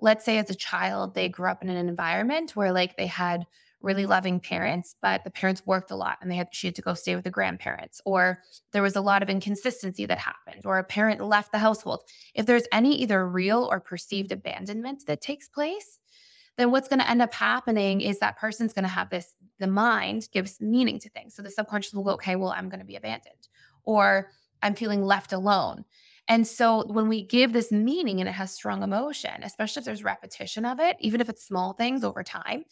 let's say as a child they grew up in an environment where like they had really loving parents but the parents worked a lot and they had she had to go stay with the grandparents or there was a lot of inconsistency that happened or a parent left the household if there's any either real or perceived abandonment that takes place then what's going to end up happening is that person's going to have this the mind gives meaning to things so the subconscious will go okay well i'm going to be abandoned or i'm feeling left alone and so when we give this meaning and it has strong emotion, especially if there's repetition of it, even if it's small things over time,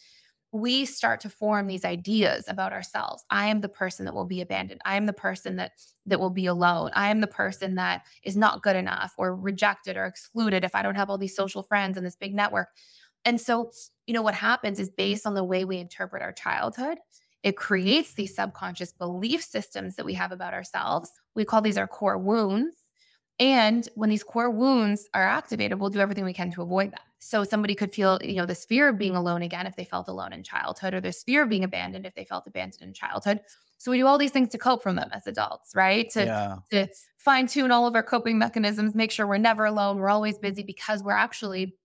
we start to form these ideas about ourselves. I am the person that will be abandoned. I am the person that that will be alone. I am the person that is not good enough or rejected or excluded if I don't have all these social friends and this big network. And so, you know, what happens is based on the way we interpret our childhood, it creates these subconscious belief systems that we have about ourselves. We call these our core wounds and when these core wounds are activated, we'll do everything we can to avoid them. So somebody could feel, you know, this fear of being alone again if they felt alone in childhood, or this fear of being abandoned if they felt abandoned in childhood. So we do all these things to cope from them as adults, right? To Yeah. to fine tune all of our coping mechanisms, make sure we're never alone, we're always busy because we're actually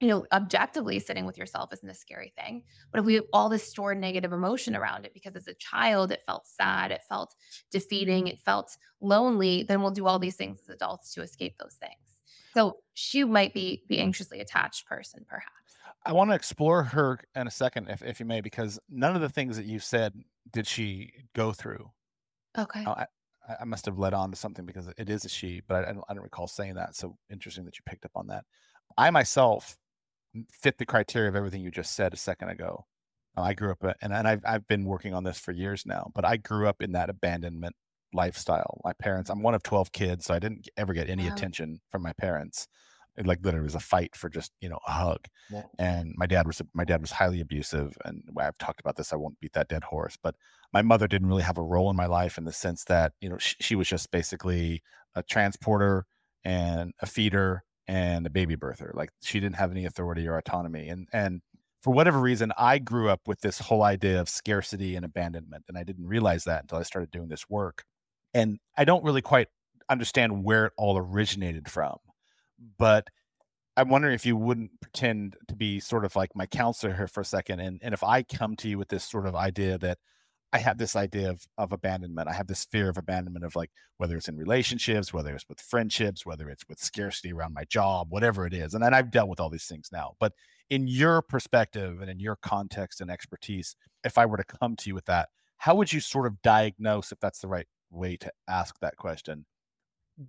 you know, objectively sitting with yourself isn't a scary thing. But if we have all this stored negative emotion around it, because as a child it felt sad, it felt defeating, mm-hmm. it felt lonely, then we'll do all these things as adults to escape those things. So she might be the anxiously attached person, perhaps. I want to explore her in a second, if, if you may, because none of the things that you said did she go through. Okay. Oh, I, I I must have led on to something because it is a she, but I, I, don't, I don't recall saying that. So interesting that you picked up on that. I myself fit the criteria of everything you just said a second ago. Uh, I grew up, uh, and, and I've, I've been working on this for years now, but I grew up in that abandonment lifestyle. My parents, I'm one of 12 kids, so I didn't ever get any Wow. attention from my parents. It, like literally was a fight for just, you know, a hug. And my dad was my dad was highly abusive and I've talked about this, I won't beat that dead horse, but my mother didn't really have a role in my life in the sense that, you know, she, she was just basically a transporter and a feeder and a baby birther. Like she didn't have any authority or autonomy. And and for whatever reason, I grew up with this whole idea of scarcity and abandonment. And I didn't realize that until I started doing this work. And I don't really quite understand where it all originated from. But I'm wondering if you wouldn't pretend to be sort of like my counselor here for a second. And, and if I come to you with this sort of idea that I have this idea of, of abandonment, I have this fear of abandonment of like whether it's in relationships, whether it's with friendships, whether it's with scarcity around my job, whatever it is. And then I've dealt with all these things now. But in your perspective and in your context and expertise, if I were to come to you with that, how would you sort of diagnose, if that's the right way to ask that question,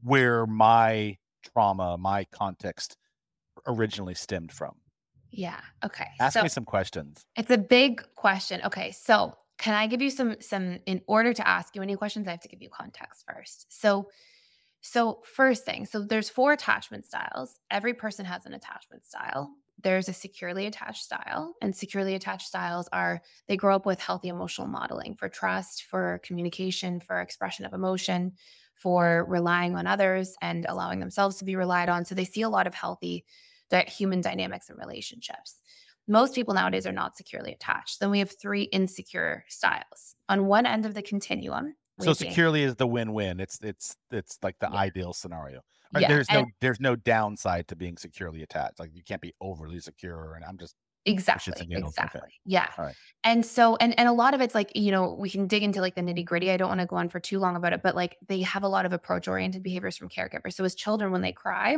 where my trauma, my context originally stemmed from? Yeah. Okay. Ask so me some questions. it's a big question. Okay. So can I give you some some in order to ask you any questions, I have to give you context first. So so first thing, so there's four attachment styles. Every person has an attachment style. There's a securely attached style, and securely attached styles are they grow up with healthy emotional modeling for trust, for communication, for expression of emotion, for relying on others and allowing themselves to be relied on. So they see a lot of healthy human dynamics and relationships. Most people nowadays are not securely attached. Then we have three insecure styles. On one end of the continuum, So securely is the win-win. It's it's it's like the Yeah. ideal scenario. Right? Yeah, There's no and- there's no downside to being securely attached. Like you can't be overly secure. And I'm just Exactly. general, okay. Exactly. Yeah. Right. And so and and a lot of it's like, you know, we can dig into like the nitty-gritty. I don't want to go on for too long about it, but like they have a lot of approach-oriented behaviors from caregivers. So as children, when they cry,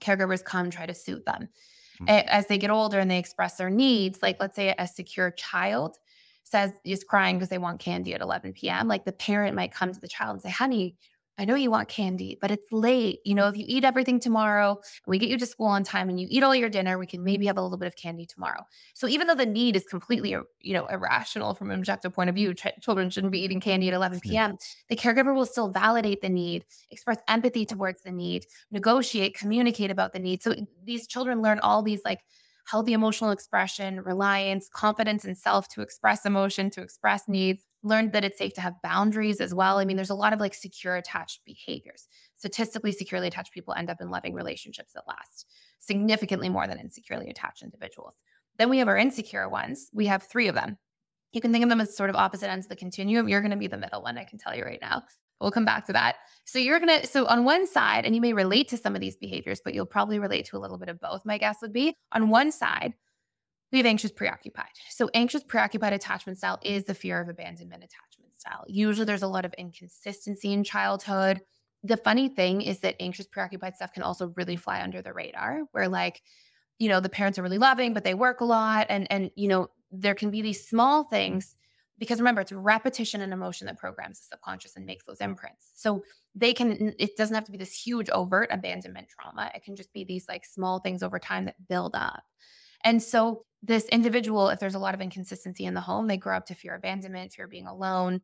caregivers come try to soothe them. Hmm. As they get older and they express their needs, like let's say a secure child says is crying because they want candy at 11 p.m. Like the parent might come to the child and say, honey, I know you want candy, but it's late. You know, if you eat everything tomorrow, we get you to school on time and you eat all your dinner, we can maybe have a little bit of candy tomorrow. So even though the need is completely, you know, irrational from an objective point of view, ch- children shouldn't be eating candy at 11 mm. Yeah. p.m. The caregiver will still validate the need, express empathy towards the need, negotiate, communicate about the need. So these children learn all these like healthy emotional expression, reliance, confidence in self to express emotion, to express needs, learned that it's safe to have boundaries as well. I mean, there's a lot of like secure attached behaviors. Statistically, securely attached people end up in loving relationships that last significantly more than insecurely attached individuals. Then we have our insecure ones. We have three of them. You can think of them as sort of opposite ends of the continuum. You're going to be the middle one, I can tell you right now. We'll come back to that. So you're going to, so on one side, and you may relate to some of these behaviors, but you'll probably relate to a little bit of both, my guess would be. On one side, we have anxious preoccupied. So anxious preoccupied attachment style is the fear of abandonment attachment style. Usually there's a lot of inconsistency in childhood. The funny thing is that anxious preoccupied stuff can also really fly under the radar where like, you know, the parents are really loving, but they work a lot and and you know, there can be these small things because remember it's repetition and emotion that programs the subconscious and makes those imprints. So they can it doesn't have to be this huge overt abandonment trauma. It can just be these like small things over time that build up. And so this individual, if there's a lot of inconsistency in the home, they grow up to fear abandonment, fear being alone,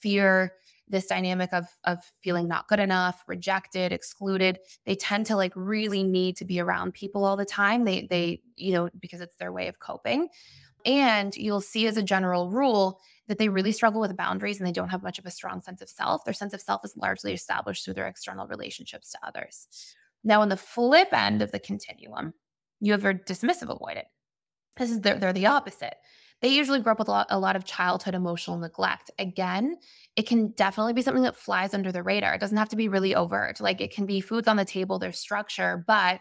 fear this dynamic of of feeling not good enough, rejected, excluded. They tend to like really need to be around people all the time. They they, you know, because it's their way of coping. And you'll see as a general rule that they really struggle with boundaries and they don't have much of a strong sense of self. Their sense of self is largely established through their external relationships to others. Now, on the flip end of the continuum, you have your dismissive avoidant. This is they're, they're the opposite. They usually grow up with a lot, a lot of childhood emotional neglect. Again, it can definitely be something that flies under the radar. It doesn't have to be really overt. Like it can be foods on the table, there's structure, but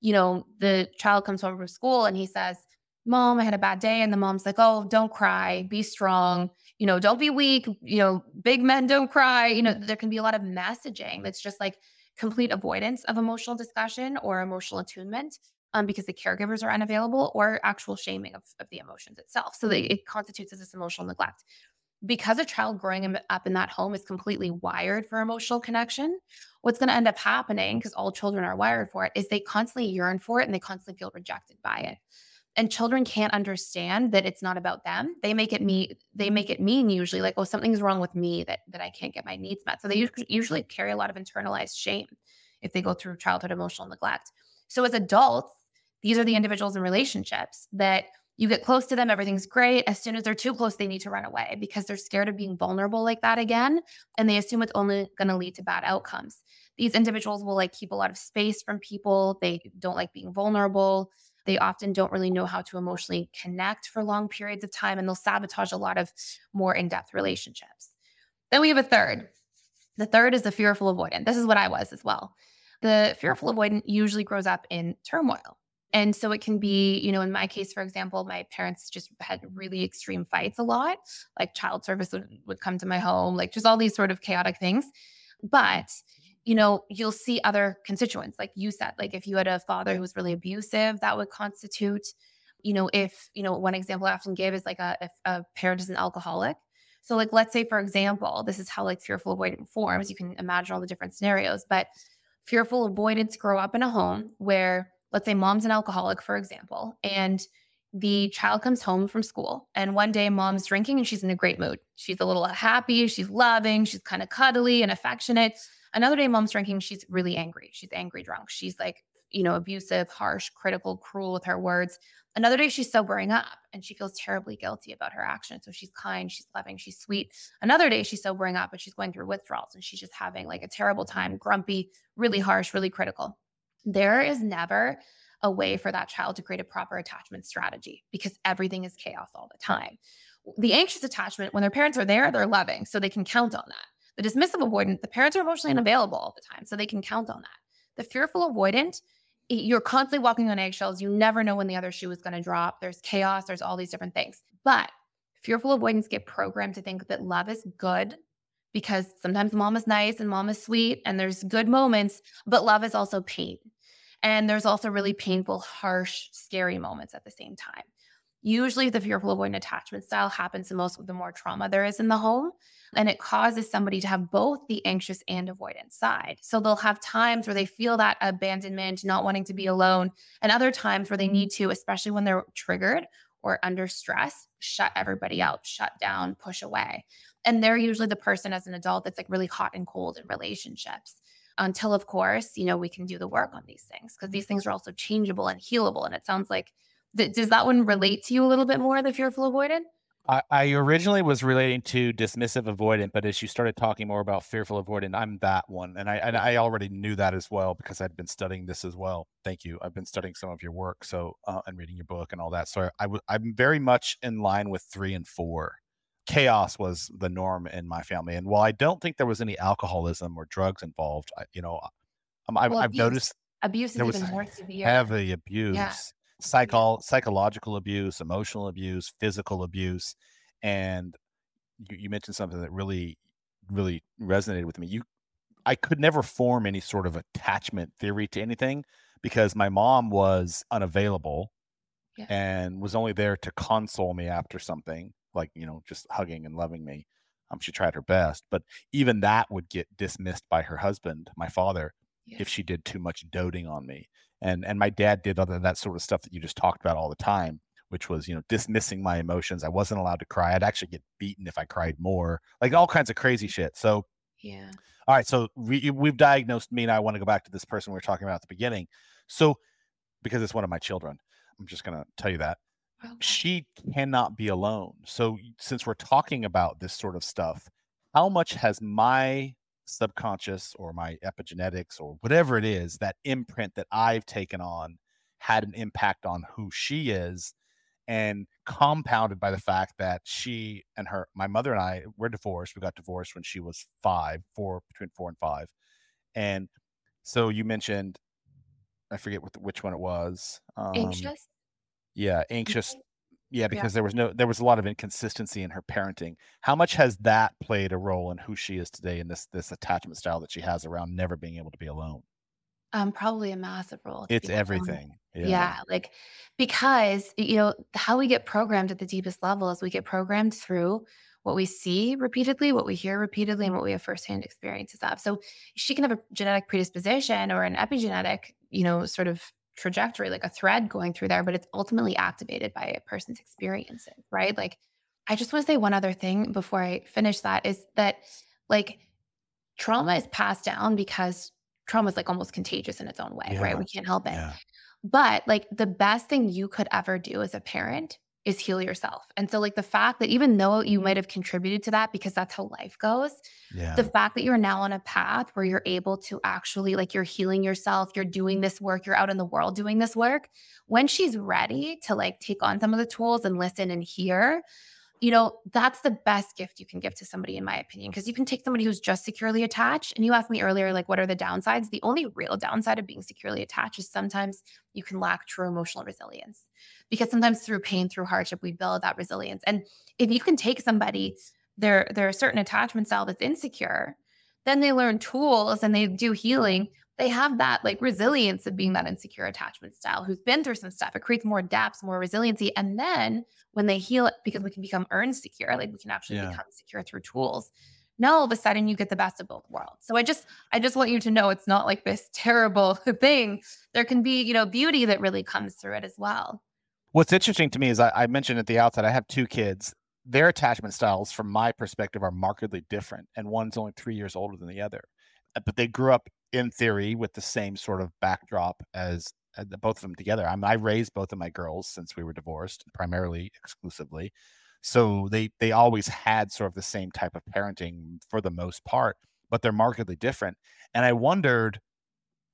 you know, the child comes home from school and he says, Mom, I had a bad day. And the mom's like, Oh, don't cry, be strong, you know, don't be weak, you know, big men don't cry. You know, mm-hmm. there can be a lot of messaging that's just like complete avoidance of emotional discussion or emotional attunement um, because the caregivers are unavailable or actual shaming of, of the emotions itself. So they, it constitutes as this emotional neglect. Because a child growing up in that home is completely wired for emotional connection, what's going to end up happening, because all children are wired for it, is they constantly yearn for it and they constantly feel rejected by it. and children can't understand that it's not about them they make it me they make it mean usually like oh something's wrong with me that that i can't get my needs met so they usually carry a lot of internalized shame if they go through childhood emotional neglect so as adults these are the individuals in relationships that you get close to them everything's great as soon as they're too close they need to run away because they're scared of being vulnerable like that again and they assume it's only going to lead to bad outcomes these individuals will like keep a lot of space from people they don't like being vulnerable they often don't really know how to emotionally connect for long periods of time, and they'll sabotage a lot of more in depth relationships. Then we have a third. The third is the fearful avoidant. This is what I was as well. The fearful avoidant usually grows up in turmoil. And so it can mm-hmm. be, you know, in my case, for example, my parents just had really extreme fights a lot. Like child service would, would come to my home, like just all these sort of chaotic things. But you know, you'll see other constituents, like you said, like if you had a father who was really abusive, that would constitute, you know, if, you know, one example I often give is like a, if a parent is an alcoholic. So, like, let's say, for example, this is how like fearful avoidance forms. You can imagine all the different scenarios, but fearful avoidance grow up in a home where, let's say, mom's an alcoholic, for example, and the child comes home from school and one day mom's drinking and she's in a great mood. She's a little happy, she's loving, she's kind of cuddly and affectionate. Another day, mom's drinking, she's really angry. She's angry drunk. She's like, you know, abusive, harsh, critical, cruel with her words. Another day, she's sobering up and she feels terribly guilty about her actions. So she's kind, she's loving, she's sweet. Another day, she's sobering up, but she's going through withdrawals and she's just having like a terrible time, grumpy, really harsh, really critical. There is never a way for that child to create a proper attachment strategy because everything is chaos all the time. The anxious attachment, when their parents are there, they're loving, so they can count on that. The dismissive avoidant, the parents are emotionally unavailable all the time, so they can count on that. The fearful avoidant, you're constantly walking on eggshells. You never know when the other shoe is going to drop. There's chaos, there's all these different things. But fearful avoidants get programmed to think that love is good because sometimes mom is nice and mom is sweet and there's good moments, but love is also pain. And there's also really painful, harsh, scary moments at the same time. Usually, the fearful avoidant attachment style happens the most with the more trauma there is in the home. And it causes somebody to have both the anxious and avoidant side. So they'll have times where they feel that abandonment, not wanting to be alone, and other times where they mm-hmm. need to, especially when they're triggered or under stress, shut everybody out, shut down, push away. And they're usually the person as an adult that's like really hot and cold in relationships. Until, of course, you know, we can do the work on these things because these things are also changeable and healable. And it sounds like, th- does that one relate to you a little bit more, the fearful avoidant? I, I originally was relating to dismissive avoidant, but as you started talking more about fearful avoidant, I'm that one, and I and I already knew that as well because I'd been studying this as well. Thank you. I've been studying some of your work, so uh, and reading your book and all that. So I, I w- I'm very much in line with three and four. Chaos was the norm in my family, and while I don't think there was any alcoholism or drugs involved, I, you know, um, I, well, I've, noticed abuse is even more severe. Heavy abuse. Yeah psycho psychological abuse, emotional abuse, physical abuse, and you, you mentioned something that really really resonated with me. You I could never form any sort of attachment theory to anything because my mom was unavailable yeah. and was only there to console me after something, like, you know, just hugging and loving me. Um, she tried her best, but even that would get dismissed by her husband, my father, yeah. if she did too much doting on me. And and my dad did other that sort of stuff that you just talked about all the time which was you know dismissing my emotions. I wasn't allowed to cry. I'd actually get beaten if i cried more like all kinds of crazy shit. So yeah. all right so we, we've diagnosed me and i want to go back to this person we were talking about at the beginning. So because it's one of my children i'm just going to tell you that okay. she cannot be alone so since we're talking about this sort of stuff how much has my subconscious or my epigenetics or whatever it is, that imprint that I've taken on had an impact on who she is and compounded by the fact that she and her my mother and I were divorced. We got divorced when she was five, four between four and five. And so you mentioned I forget which one it was. Um, anxious. Yeah, anxious yeah, because there was no there was a lot of inconsistency in her parenting. How much has that played a role in who she is today in this this attachment style that she has around never being able to be alone? Um, probably a massive role. It's everything. Yeah. yeah, like because you know how we get programmed at the deepest level is we get programmed through what we see repeatedly, what we hear repeatedly, and what we have firsthand experiences of. So she can have a genetic predisposition or an epigenetic, you know, sort of trajectory, like a thread going through there, but it's ultimately activated by a person's experiences, right? Like, I just want to say one other thing before I finish that is that, like, trauma is passed down because trauma is like almost contagious in its own way, right? We can't help it. Yeah. But like the best thing you could ever do as a parent is heal yourself. And so, like, the fact that even though you might mm. have contributed to that because that's how life goes, Yeah. the fact that you're now on a path where you're able to actually, like, you're healing yourself, you're doing this work, you're out in the world doing this work. When she's ready to like take on some of the tools and listen and hear, you know, that's the best gift you can give to somebody, in my opinion, because you can take somebody who's just securely attached. And you asked me earlier, like, what are the downsides? The only real downside of being securely attached is sometimes you can lack true emotional resilience because sometimes through pain, through hardship, we build that resilience. And if you can take somebody, their their certain attachment style that's insecure, then they learn tools and they do healing. They have that like resilience of being that insecure attachment style who's been through some stuff. It creates more depth, more resiliency. And then when they heal it, because we can become earned secure, like we can actually Yeah. become secure through tools. Now all of a sudden you get the best of both worlds. So I just I just want you to know it's not like this terrible thing. There can be, you know, beauty that really comes through it as well. What's interesting to me is I, I mentioned at the outset, I have two kids. Their attachment styles, from my perspective, are markedly different, and one's only three years older than the other. But they grew up in theory with the same sort of backdrop as uh, the- both of them together. I mean, I raised both of my girls since we were divorced, primarily exclusively. So they they always had sort of the same type of parenting for the most part, but they're markedly different. And I wondered,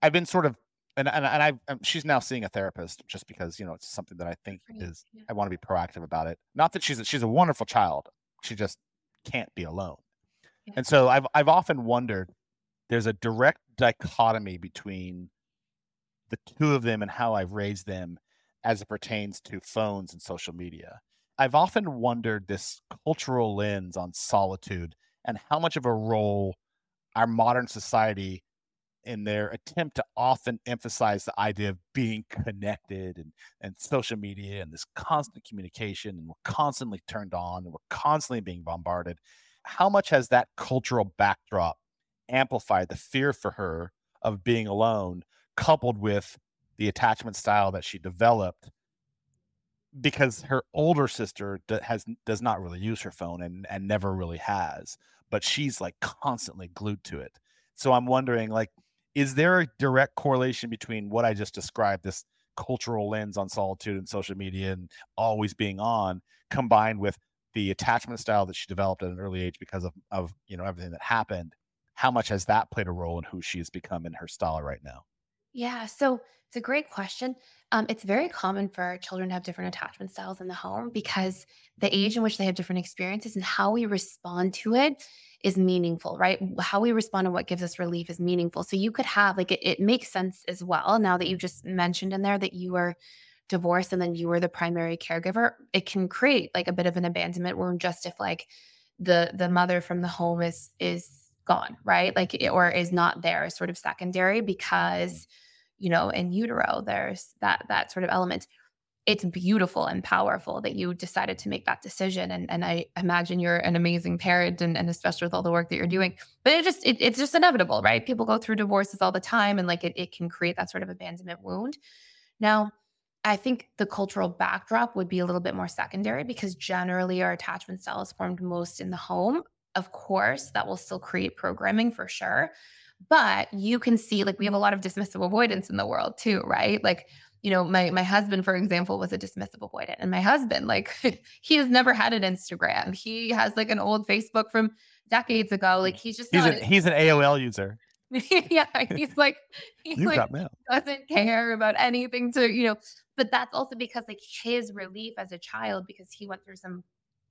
I've been sort of and and, and I um, she's now seeing a therapist just because you know it's something that I think is Yeah. I want to be proactive about it. Not that she's a, she's a wonderful child, she just can't be alone. Yeah. And so I've I've often wondered there's a direct dichotomy between the two of them and how I've raised them as it pertains to phones and social media. I've often wondered this cultural lens on solitude and how much of a role our modern society in their attempt to often emphasize the idea of being connected and, and social media and this constant communication and we're constantly turned on and we're constantly being bombarded how much has that cultural backdrop amplified the fear for her of being alone coupled with the attachment style that she developed because her older sister has does not really use her phone and and never really has but she's like constantly glued to it. So i'm wondering like is there a direct correlation between what i just described this cultural lens on solitude and social media and always being on combined with the attachment style that she developed at an early age because of of you know everything that happened how much has that played a role in who she has become in her style right now Yeah, so it's a great question. Um, it's very common for children to have different attachment styles in the home because the age in which they have different experiences and how we respond to it is meaningful, right? How we respond and what gives us relief is meaningful. So you could have, like, it, it makes sense as well. Now that you just mentioned in there that you were divorced and then you were the primary caregiver, it can create like a bit of an abandonment wound just if like the the mother from the home is is gone, right? Like, it- or is not there, sort of secondary mm-hmm. because you know, in utero, there's that that sort of element. It's beautiful and powerful that you decided to make that decision. And and I imagine you're an amazing parent and, and especially with all the work that you're doing. But it just it, it's just inevitable, right? People go through divorces all the time and like it, it can create that sort of abandonment wound. Now, I think the cultural backdrop would be a little bit more secondary because generally our attachment style is formed most in the home. Of course, that will still create programming for sure. But you can see like we have a lot of dismissive avoidance in the world too, right? Like, you know, my my husband, for example, was a dismissive avoidant. And my husband, like, he has never had an Instagram. He has like an old Facebook from decades ago. Like he's just he's not an he's an aol user yeah, he's like he you like doesn't care about anything to, you know, but that's also because like his relief as a child because he went through some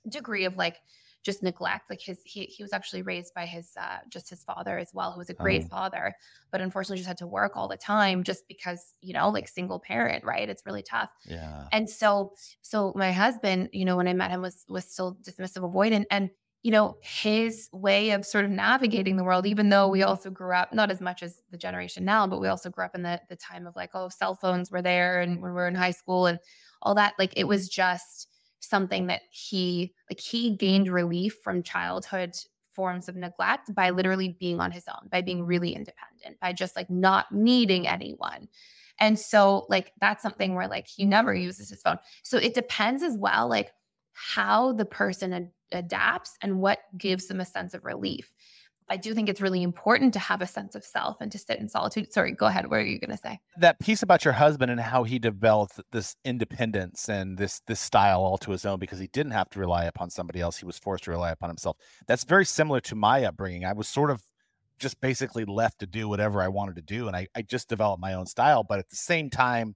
degree of like just neglect like his he, he was actually raised by his uh just his father as well who was a great Oh. father but unfortunately just had to work all the time just because you know like single parent right? It's really tough. Yeah. And so so my husband, you know, when I met him was was still dismissive avoidant and you know, his way of sort of navigating the world even though we also grew up not as much as the generation now, but we also grew up in the the time of like oh, cell phones were there and when we were in high school and all that like it was just something that he like he gained relief from childhood forms of neglect by literally being on his own, by being really independent, by just like not needing anyone. And so, like, that's something where, like, he never uses his phone. So it depends as well, like, how the person ad- adapts and what gives them a sense of relief. I do think it's really important to have a sense of self and to sit in solitude. Sorry, go ahead. What are you going to say? That piece about your husband and how he developed this independence and this this style all to his own because he didn't have to rely upon somebody else. He was forced to rely upon himself. That's very similar to my upbringing. I was sort of just basically left to do whatever I wanted to do. And I, I just developed my own style. But at the same time,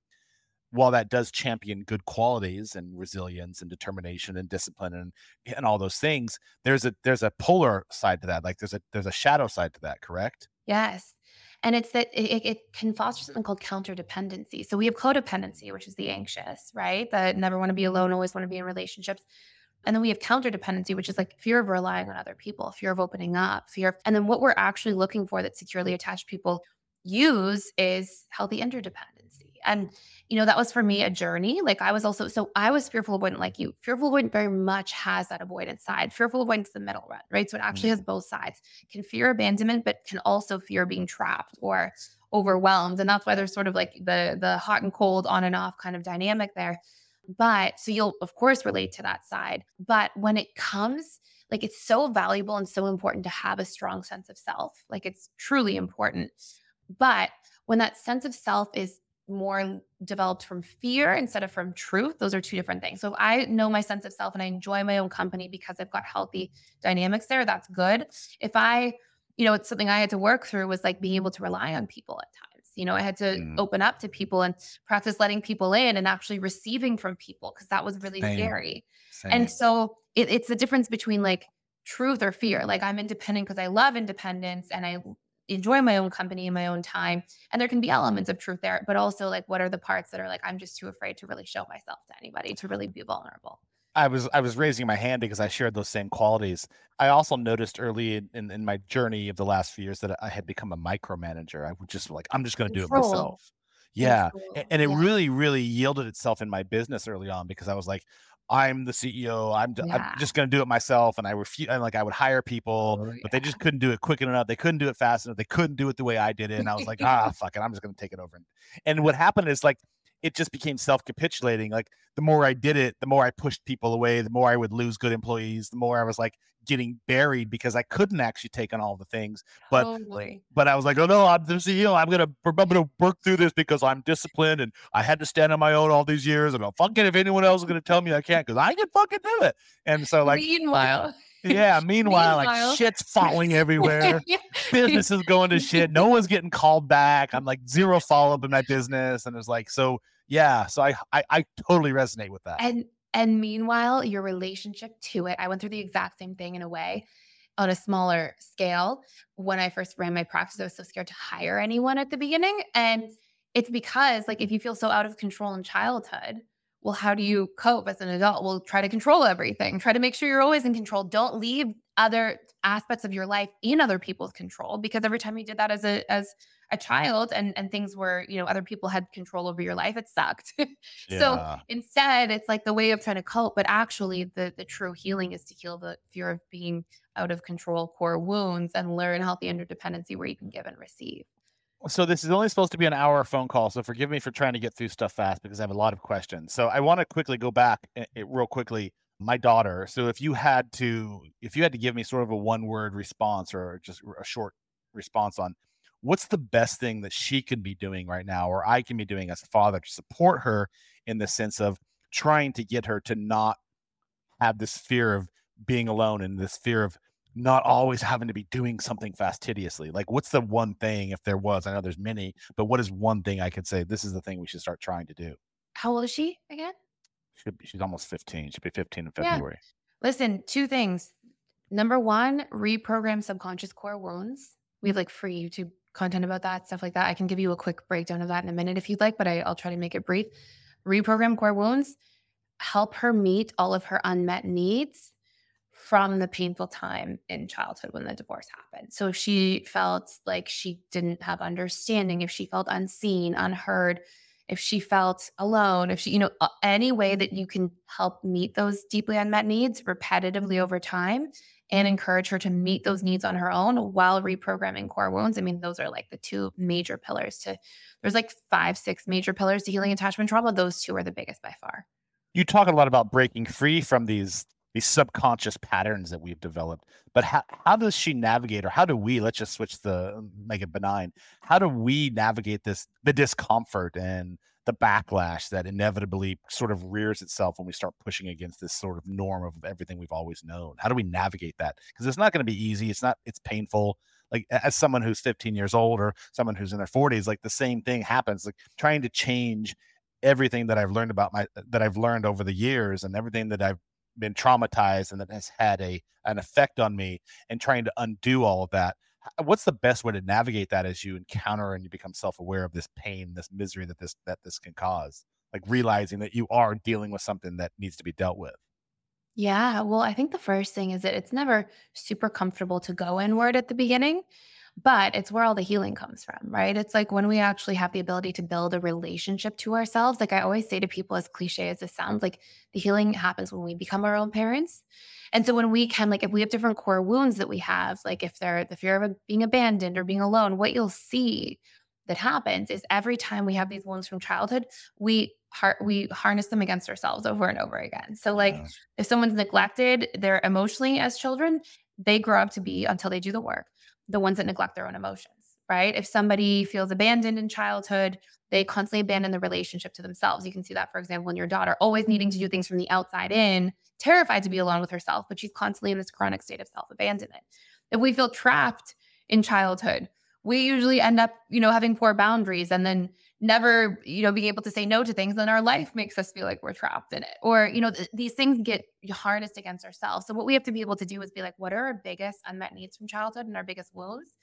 while that does champion good qualities and resilience and determination and discipline and and all those things, there's a there's a polar side to that. Like there's a there's a shadow side to that, correct? Yes. And it's that it, it can foster something called counter dependency. So we have codependency, which is the anxious, right? That never want to be alone, always want to be in relationships. And then we have counter dependency, which is like fear of relying on other people, fear of opening up, fear of, and then what we're actually looking for that securely attached people use is healthy interdependency. And, you know, that was for me a journey. Like I was also, so I was fearful avoidant like you. Fearful avoidant very much has that avoidance side. Fearful avoidance is the middle run, right? So it actually mm-hmm. has both sides. Can fear abandonment, but can also fear being trapped or overwhelmed. And that's why there's sort of like the the hot and cold on and off kind of dynamic there. But so you'll, of course, relate to that side. But when it comes, like it's so valuable and so important to have a strong sense of self. Like it's truly important. But when that sense of self is more developed from fear instead of from truth, those are two different things. So if I know my sense of self and I enjoy my own company because I've got healthy dynamics there, that's good. If I, you know, it's something I had to work through was like being able to rely on people at times you know, I had to mm. open up to people and practice letting people in and actually receiving from people because that was really Same. scary. Same. And so it, it's the difference between like truth or fear. Like I'm independent because I love independence and I enjoy my own company in my own time. And there can be elements of truth there, but also like what are the parts that are like, I'm just too afraid to really show myself to anybody, to really be vulnerable. I was I was raising my hand because I shared those same qualities. I also noticed early in, in, in my journey of the last few years that I had become a micromanager. I would just like I'm just going to do it myself. Yeah, and, and it yeah. really really yielded itself in my business early on because I was like, I'm the CEO. I'm, yeah. I'm just going to do it myself. And I refuse. And like I would hire people, oh, yeah. but they just couldn't do it quick enough. They couldn't do it fast enough. They couldn't do it the way I did it. And I was like, ah, fuck it. I'm just going to take it over. And, and what happened is like it just became self-capitulating. Like the more I did it, the more I pushed people away, the more I would lose good employees, the more I was like getting buried because I couldn't actually take on all the things. But totally. but I was like, oh no, I'm the CEO. I'm gonna I'm gonna work through this because I'm disciplined and I had to stand on my own all these years. And I'm fucking if anyone else is gonna tell me I can't because I can fucking do it. And so like meanwhile. Yeah. Meanwhile, meanwhile, like shit's falling everywhere. business is going to shit. No one's getting called back. I'm like zero follow up in my business, and it's like so. Yeah. So I, I I totally resonate with that. And and meanwhile, your relationship to it, I went through the exact same thing in a way on a smaller scale. When I first ran my practice, I was so scared to hire anyone at the beginning. And it's because, like, if you feel so out of control in childhood, well, how do you cope as an adult? Well, try to control everything. Try to make sure you're always in control. Don't leave other aspects of your life in other people's control because every time you did that as a as a child and and things were you know other people had control over your life it sucked yeah. so instead it's like the way of trying to cope but actually the the true healing is to heal the fear of being out of control core wounds and learn healthy interdependency where you can give and receive so this is only supposed to be an hour phone call so forgive me for trying to get through stuff fast because i have a lot of questions. So i want to quickly go back eh, eh, real quickly my daughter. So if you had to if you had to give me sort of a one word response or just a short response on what's the best thing that she can be doing right now or I can be doing as a father to support her in the sense of trying to get her to not have this fear of being alone and this fear of not always having to be doing something fastidiously. Like, what's the one thing, if there was? I know there's many, but what is one thing I could say? This is the thing we should start trying to do. How old is she again? Should be, she's almost 15. She'll be 15 in February. Yeah. Listen, two things. Number one, reprogram subconscious core wounds. We have like free YouTube content about that, stuff like that. I can give you a quick breakdown of that in a minute if you'd like, but I, I'll try to make it brief. Reprogram core wounds, help her meet all of her unmet needs from the painful time in childhood when the divorce happened. So if she felt like she didn't have understanding, if she felt unseen, unheard, if she felt alone, if she, you know, any way that you can help meet those deeply unmet needs repetitively mm-hmm. over time and encourage her to meet those needs on her own while reprogramming core wounds. I mean, those are like the two major pillars to there's like five, six major pillars to healing attachment trauma. Those two are the biggest by far. You talk a lot about breaking free from these these subconscious patterns that we've developed. But how, how does she navigate, or how do we, let's just switch the um, make it benign, how do we navigate this, the discomfort and the backlash that inevitably sort of rears itself when we start pushing against this sort of norm of everything we've always known? How do we navigate that? Because it's not going to be easy. It's not, it's painful. Like as someone who's 15 years old or someone who's in their 40s, like the same thing happens. Like trying to change everything that I've learned about my that I've learned over the years and everything that I've been traumatized and that has had a an effect on me and trying to undo all of that what's the best way to navigate that as you encounter and you become self-aware of this pain this misery that this that this can cause? Like realizing that you are dealing with something that needs to be dealt with. Yeah well i think the first thing is that it's never super comfortable to go inward at the beginning but it's where all the healing comes from, right? It's like when we actually have the ability to build a relationship to ourselves. Like I always say to people, as cliche as this sounds, like the healing happens when we become our own parents. And so when we can, like, if we have different core wounds that we have, like if they're the fear of being abandoned or being alone, what you'll see that happens is every time we have these wounds from childhood, we har- we harness them against ourselves over and over again. So like yeah. if someone's neglected, they're emotionally as children, they grow up to be until they do the work the ones that neglect their own emotions, right? If somebody feels abandoned in childhood, they constantly abandon the relationship to themselves. You can see that, for example, in your daughter, always needing to do things from the outside in, terrified to be alone with herself, but she's constantly in this chronic state of self abandonment. If we feel trapped in childhood, we usually end up, you know, having poor boundaries and then never, you know, being able to say no to things. Then our life makes us feel like we're trapped in it. Or, you know, th- these things get harnessed against ourselves. So what we have to be able to do is be like, what are our biggest unmet needs from childhood and our biggest woes?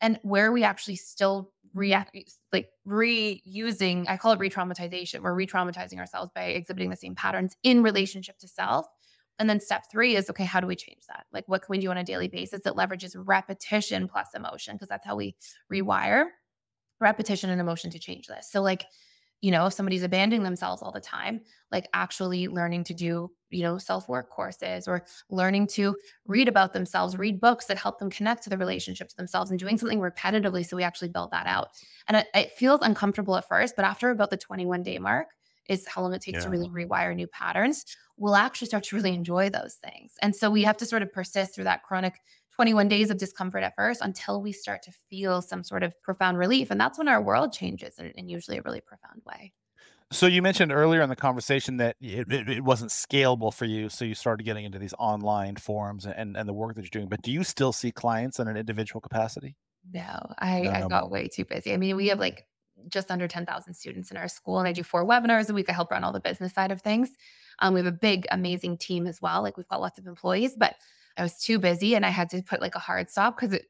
And where are we actually still react like reusing, I call it re-traumatization. We're re-traumatizing ourselves by exhibiting the same patterns in relationship to self. And then step three is okay, how do we change that? Like, what can we do on a daily basis that leverages repetition plus emotion? Because that's how we rewire repetition and emotion to change this. So, like, you know, if somebody's abandoning themselves all the time, like actually learning to do, you know, self work courses or learning to read about themselves, read books that help them connect to the relationship to themselves and doing something repetitively. So we actually build that out. And it, it feels uncomfortable at first, but after about the 21 day mark, is how long it takes yeah. to really rewire new patterns, we'll actually start to really enjoy those things. And so we have to sort of persist through that chronic 21 days of discomfort at first until we start to feel some sort of profound relief. And that's when our world changes in, in usually a really profound way. So you mentioned earlier in the conversation that it, it, it, wasn't scalable for you, so you started getting into these online forums and, and the work that you're doing. But do you still see clients in an individual capacity? No, I, no, I no. got way too busy. I mean, we have like just under 10,000 students in our school, and I do four webinars a week. I help run all the business side of things. Um, we have a big, amazing team as well. Like we've got lots of employees, but I was too busy and I had to put like a hard stop because it,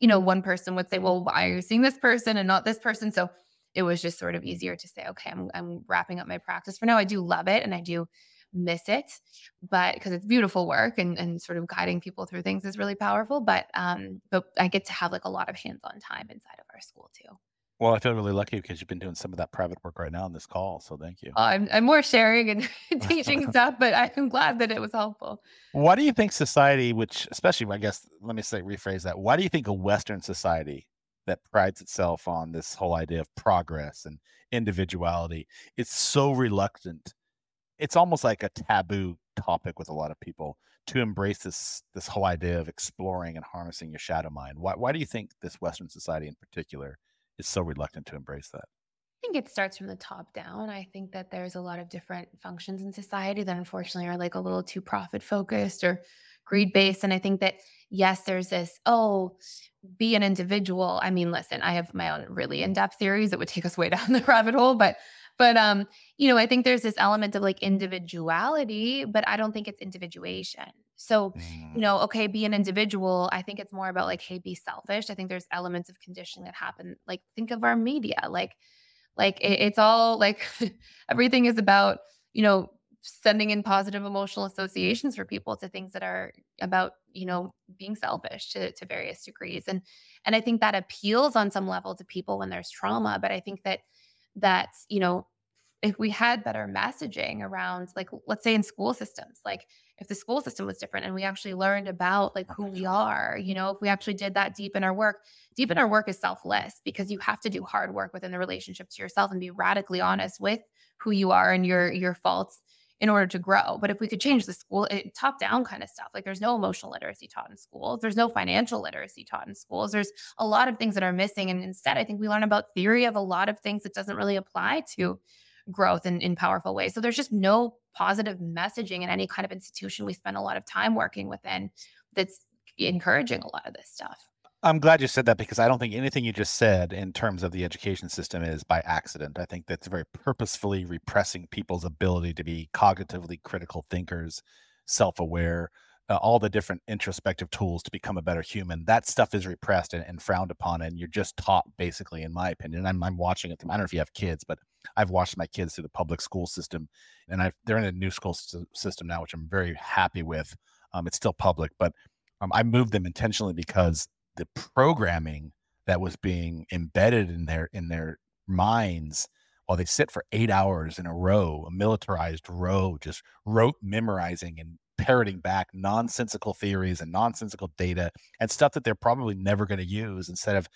you know, one person would say, well, why are you seeing this person and not this person? So it was just sort of easier to say, okay, I'm, I'm wrapping up my practice for now. I do love it and I do miss it, but because it's beautiful work and, and sort of guiding people through things is really powerful. But um, but I get to have like a lot of hands-on time inside of our school too. Well, I feel really lucky because you've been doing some of that private work right now on this call. So thank you. I'm, I'm more sharing and teaching stuff, but I'm glad that it was helpful. Why do you think society, which especially, I guess, let me say, rephrase that. Why do you think a Western society that prides itself on this whole idea of progress and individuality is so reluctant? It's almost like a taboo topic with a lot of people to embrace this this whole idea of exploring and harnessing your shadow mind. Why, why do you think this Western society in particular is so reluctant to embrace that? I think it starts from the top down. I think that there's a lot of different functions in society that unfortunately are like a little too profit focused or greed based. And I think that, yes, there's this, oh, be an individual. I mean, listen, I have my own really in depth theories that would take us way down the rabbit hole, but but um you know i think there's this element of like individuality but i don't think it's individuation so mm. you know okay be an individual i think it's more about like hey be selfish i think there's elements of conditioning that happen like think of our media like like it, it's all like everything is about you know sending in positive emotional associations for people to things that are about you know being selfish to, to various degrees and and i think that appeals on some level to people when there's trauma but i think that that's you know if we had better messaging around like let's say in school systems like if the school system was different and we actually learned about like who we are you know if we actually did that deep in our work deep in our work is selfless because you have to do hard work within the relationship to yourself and be radically honest with who you are and your your faults in order to grow. But if we could change the school it, eh, top down kind of stuff, like there's no emotional literacy taught in schools, there's no financial literacy taught in schools, there's a lot of things that are missing. And instead, I think we learn about theory of a lot of things that doesn't really apply to growth in, in powerful ways. So there's just no positive messaging in any kind of institution we spend a lot of time working within that's encouraging a lot of this stuff. I'm glad you said that because I don't think anything you just said in terms of the education system is by accident. I think that's very purposefully repressing people's ability to be cognitively critical thinkers, self aware, uh, all the different introspective tools to become a better human. That stuff is repressed and, and, frowned upon. And you're just taught, basically, in my opinion. I'm, I'm watching it. I don't know if you have kids, but I've watched my kids through the public school system and I've, they're in a new school system now, which I'm very happy with. Um, it's still public, but um, I moved them intentionally because the programming that was being embedded in their in their minds while they sit for eight hours in a row, a militarized row, just rote memorizing and parroting back nonsensical theories and nonsensical data and stuff that they're probably never going to use instead of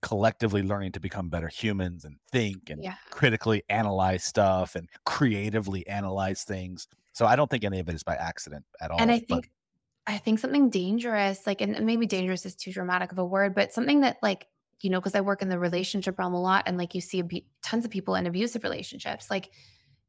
collectively learning to become better humans and think and yeah. critically analyze stuff and creatively analyze things. So I don't think any of it is by accident at all. And I think I think something dangerous, like, and maybe dangerous is too dramatic of a word, but something that, like, you know, because I work in the relationship realm a lot and like you see tons of people in abusive relationships, like,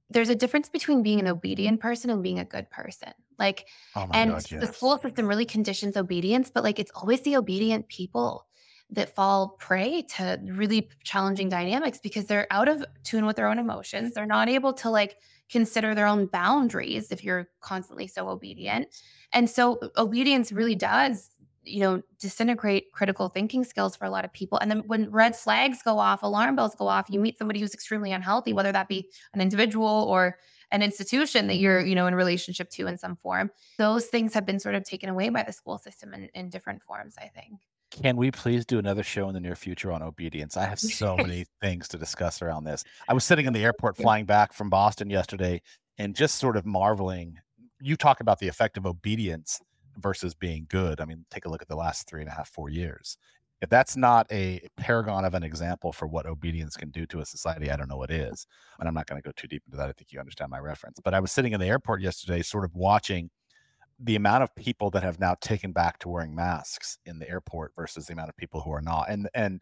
there's a difference between being an obedient person and being a good person. Like, oh and God, yes. the school system really conditions obedience, but like, it's always the obedient people that fall prey to really challenging dynamics because they're out of tune with their own emotions. They're not able to like consider their own boundaries if you're constantly so obedient. And so obedience really does, you know, disintegrate critical thinking skills for a lot of people. And then when red flags go off, alarm bells go off, you meet somebody who's extremely unhealthy, whether that be an individual or an institution that you're, you know, in relationship to in some form. Those things have been sort of taken away by the school system in, in different forms, I think. Can we please do another show in the near future on obedience? I have so many things to discuss around this. I was sitting in the airport flying back from Boston yesterday and just sort of marveling. You talk about the effect of obedience versus being good. I mean, take a look at the last three and a half, four years. If that's not a paragon of an example for what obedience can do to a society, I don't know what is. And I'm not going to go too deep into that. I think you understand my reference. But I was sitting in the airport yesterday, sort of watching the amount of people that have now taken back to wearing masks in the airport versus the amount of people who are not and and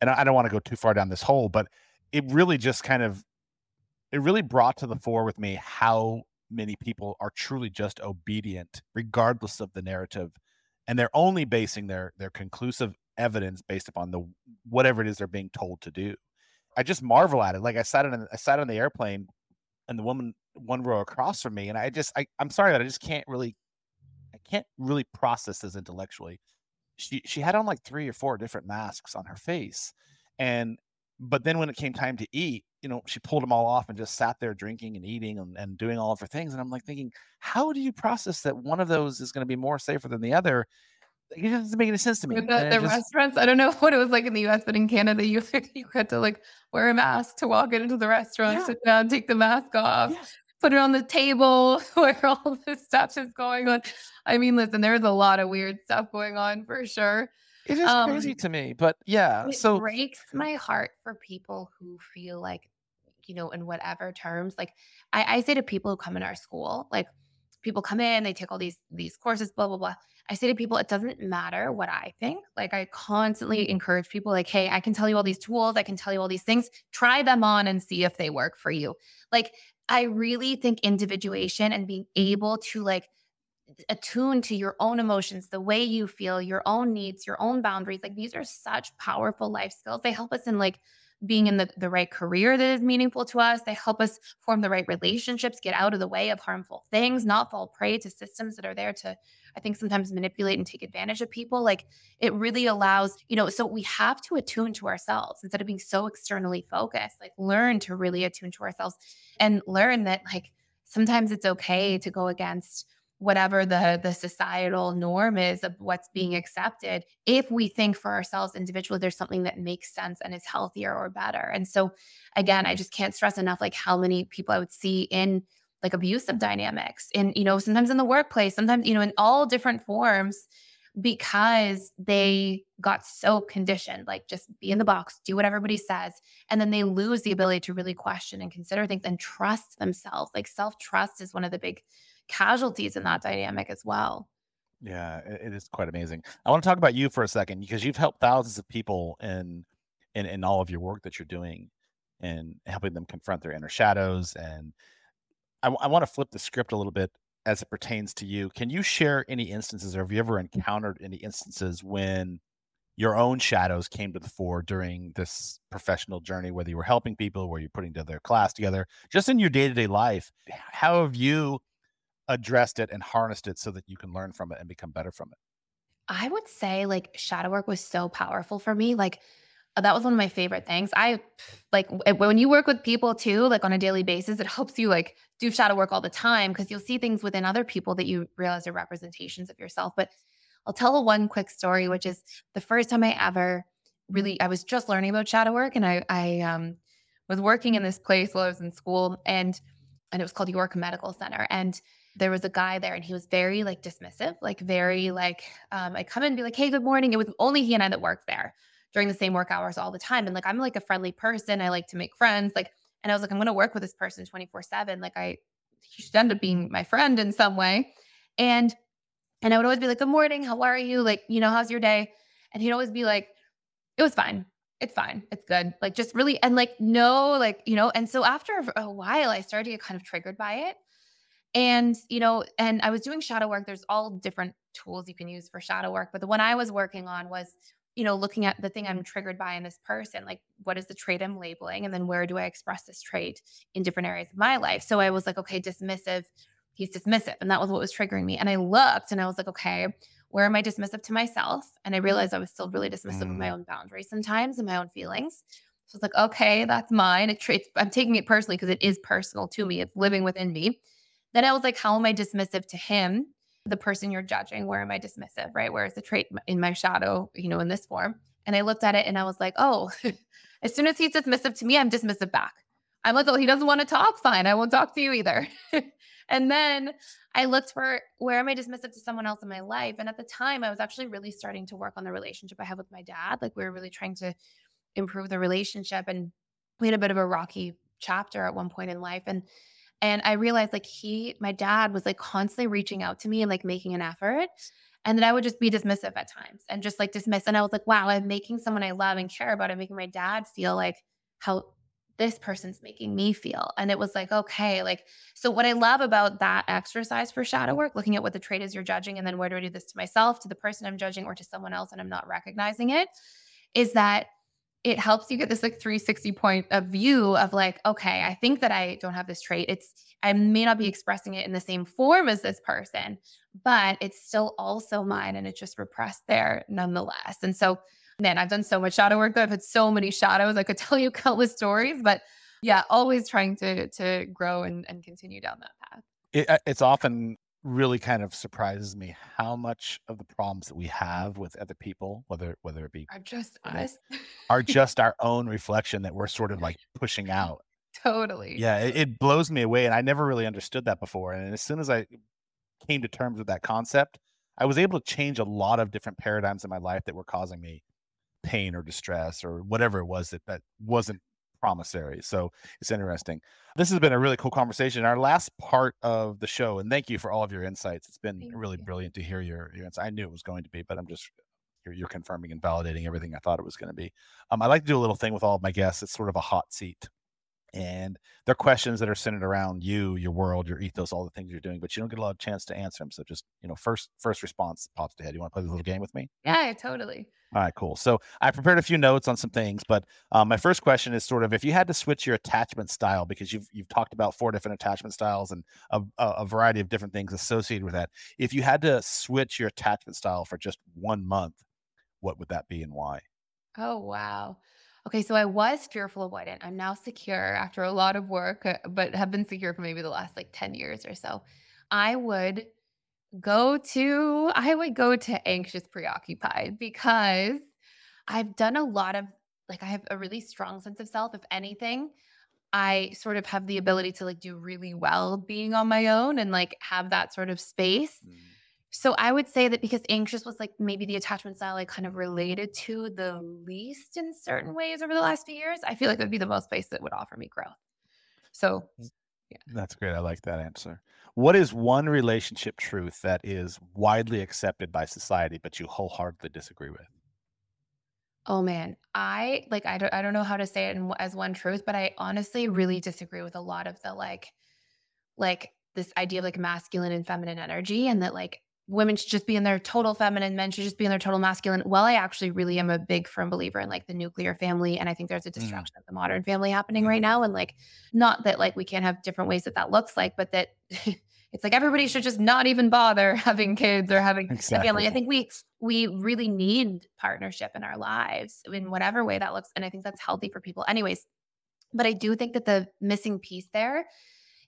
and i don't want to go too far down this hole but it really just kind of it really brought to the fore with me how many people are truly just obedient regardless of the narrative and they're only basing their their conclusive evidence based upon the whatever it is they're being told to do. I just marvel at it like i sat in i sat on the airplane and the woman one row across from me and i just I, i'm sorry that i just can't really can't really process this intellectually. She she had on like three or four different masks on her face, and but then when it came time to eat, you know, she pulled them all off and just sat there drinking and eating and, and doing all of her things. And I'm like thinking, how do you process that one of those is going to be more safer than the other? It doesn't make any sense to me. With the, the just... restaurants, I don't know what it was like in the US, but in Canada, you you had to like wear a mask to walk into the restaurant, yeah. sit down, uh, take the mask off. Put it on the table where all this stuff is going on. I mean, listen, there's a lot of weird stuff going on for sure. It is um, crazy to me, but yeah. It so breaks my heart for people who feel like, you know, in whatever terms. Like I, I say to people who come in our school, like people come in, they take all these these courses, blah blah blah. I say to people, it doesn't matter what I think. Like I constantly mm-hmm. encourage people, like, hey, I can tell you all these tools, I can tell you all these things. Try them on and see if they work for you. Like I really think individuation and being able to like attune to your own emotions, the way you feel, your own needs, your own boundaries. Like these are such powerful life skills. They help us in like being in the, the right career that is meaningful to us. They help us form the right relationships, get out of the way of harmful things, not fall prey to systems that are there to, I think, sometimes manipulate and take advantage of people. Like it really allows, you know, so we have to attune to ourselves instead of being so externally focused, like learn to really attune to ourselves and learn that, like, sometimes it's okay to go against whatever the the societal norm is of what's being mm-hmm. accepted if we think for ourselves individually there's something that makes sense and is healthier or better. And so again i just can't stress enough like how many people i would see in like abusive dynamics in you know sometimes in the workplace sometimes you know in all different forms because they got so conditioned like just be in the box do what everybody says and then they lose the ability to really question and consider things and trust themselves. Like self trust is one of the big casualties in that dynamic as well Yeah, it, is quite amazing. I want to talk about you for a second because you've helped thousands of people in in in all of your work that you're doing and helping them confront their inner shadows. And I, want to flip the script a little bit as it pertains to you. Can you share any instances, or have you ever encountered any instances when your own shadows came to the fore during this professional journey, whether you were helping people, where you're putting together a class together, just in your day to day life? How have you addressed it and harnessed it so that you can learn from it and become better from it? i would say like shadow work was so powerful for me like Uh, that was one of my favorite things. I like when you work with people too, like on a daily basis, it helps you like do shadow work all the time because you'll see things within other people that you realize are representations of yourself. But I'll tell a one quick story, which is the first time I ever really I was just learning about shadow work and I I um was working in this place while I was in school and and it was called York Medical Center. And there was a guy there and he was very like dismissive, like very like um I come in and be like, hey, good morning. It was only he and I that worked there during the same work hours all the time. And like I'm like a friendly person. I like to make friends. Like, and I was like, I'm gonna work with this person 24-7. Like I he should end up being my friend in some way. And and I would always be like, Good morning, how are you? Like, you know, how's your day? And he'd always be like, It was fine. It's fine. It's good. Like just really and like no, like, you know, and so after a a while I started to get kind of triggered by it. And, you know, and I was doing shadow work. There's all different tools you can use for shadow work, but the one I was working on was, you know, looking at the thing I'm triggered by in this person, like what is the trait I'm labeling? And then where do I express this trait in different areas of my life? So I was like, okay, dismissive, he's dismissive. And that was what was triggering me. And I looked and I was like, okay, where am I dismissive to myself? And I realized I was still really dismissive of my Mm, own boundaries sometimes and my own feelings. So it's like, okay, that's mine. It traits, I'm taking it personally because it is personal to me. It's living within me then I was like, how am I dismissive to him, the person you're judging? Where am I dismissive, right? Where is the trait in my shadow, you know, in this form? And I looked at it and I was like, oh, as soon as he's dismissive to me, I'm dismissive back. I'm like, oh, he doesn't want to talk. Fine. I won't talk to you either. and then I looked for where am I dismissive to someone else in my life? And at the time, I was actually really starting to work on the relationship I have with my dad. Like, we were really trying to improve the relationship. And we had a bit of a rocky chapter at one point in life. And and I realized like he, my dad was like constantly reaching out to me and like making an effort. And then I would just be dismissive at times and just like dismiss. And I was like, wow, I'm making someone I love and care about. I'm making my dad feel like how this person's making me feel. And it was like, okay, like, so what I love about that exercise for shadow work, looking at what the trait is you're judging, and then where do I do this to myself, to the person I'm judging, or to someone else, and I'm not recognizing it, is that it helps you get this like 360 point of view of like, okay, I think that I don't have this trait. It's I may not be expressing it in the same form as this person, but it's still also mine and it's just repressed there nonetheless. And so, man, I've done so much shadow work that I've had so many shadows. I could tell you countless stories, but yeah, always trying to to grow and, and continue down that path. It, uh, it's often really kind of surprises me how much of the problems that we have with other people, whether whether it be Are just you know us. are just our own reflection that we're sort of like pushing out. totally. Yeah, it, it blows me away, and I never really understood that before. And as soon as I came to terms with that concept, I was able to change a lot of different paradigms in my life that were causing me pain or distress or whatever it was that that wasn't promissory. So it's interesting. This has been a really cool conversation. Our last part of the show, and thank you for all of your insights. It's been Thank really you. brilliant to hear your your insights. I knew it was going to be, but I'm just you're, you're confirming and validating everything I thought it was going to be. Um, I like to do a little thing with all of my guests. It's sort of a hot seat and they're questions that are centered around you, your world, your ethos, all the things you're doing, but you don't get a lot of chance to answer them. So just, you know, first first response pops to head. You want to play this little game with me? Yeah, totally. All right, cool. So I prepared a few notes on some things, but um, my first question is sort of if you had to switch your attachment style because you've you've talked about four different attachment styles and a, a, a variety of different things associated with that. If you had to switch your attachment style for just one month, what would that be and why? Oh, wow. Okay, so I was fearful avoidant. I'm now secure after a lot of work, uh, but have been secure for maybe the last like 10 years or so. I would go to I would go to anxious preoccupied because I've done a lot of like I have a really strong sense of self if anything. I sort of have the ability to like do really well being on my own and like have that sort of space. Mm. So I would say that because anxious was like maybe the attachment style I kind of related to the least in certain ways over the last few years, I feel like it would be the most place that would offer me growth. So yeah. That's great. I like that answer. What is one relationship truth that is widely accepted by society, but you wholeheartedly disagree with? Oh man, I like I don't I don't know how to say it in, as one truth, but I honestly really disagree with a lot of the like like this idea of like masculine and feminine energy and that like women should just be in their total feminine, men should just be in their total masculine. Well, I actually really am a big firm believer in like the nuclear family and I think there's a Mm, destruction of the modern family happening right mhm. now and like not that like we can't have different ways that that looks like, but that it's like everybody should just not even bother having kids or having a family. I think we we really need partnership in our lives in whatever way that looks and I think that's healthy for people anyways. But I do think that the missing piece there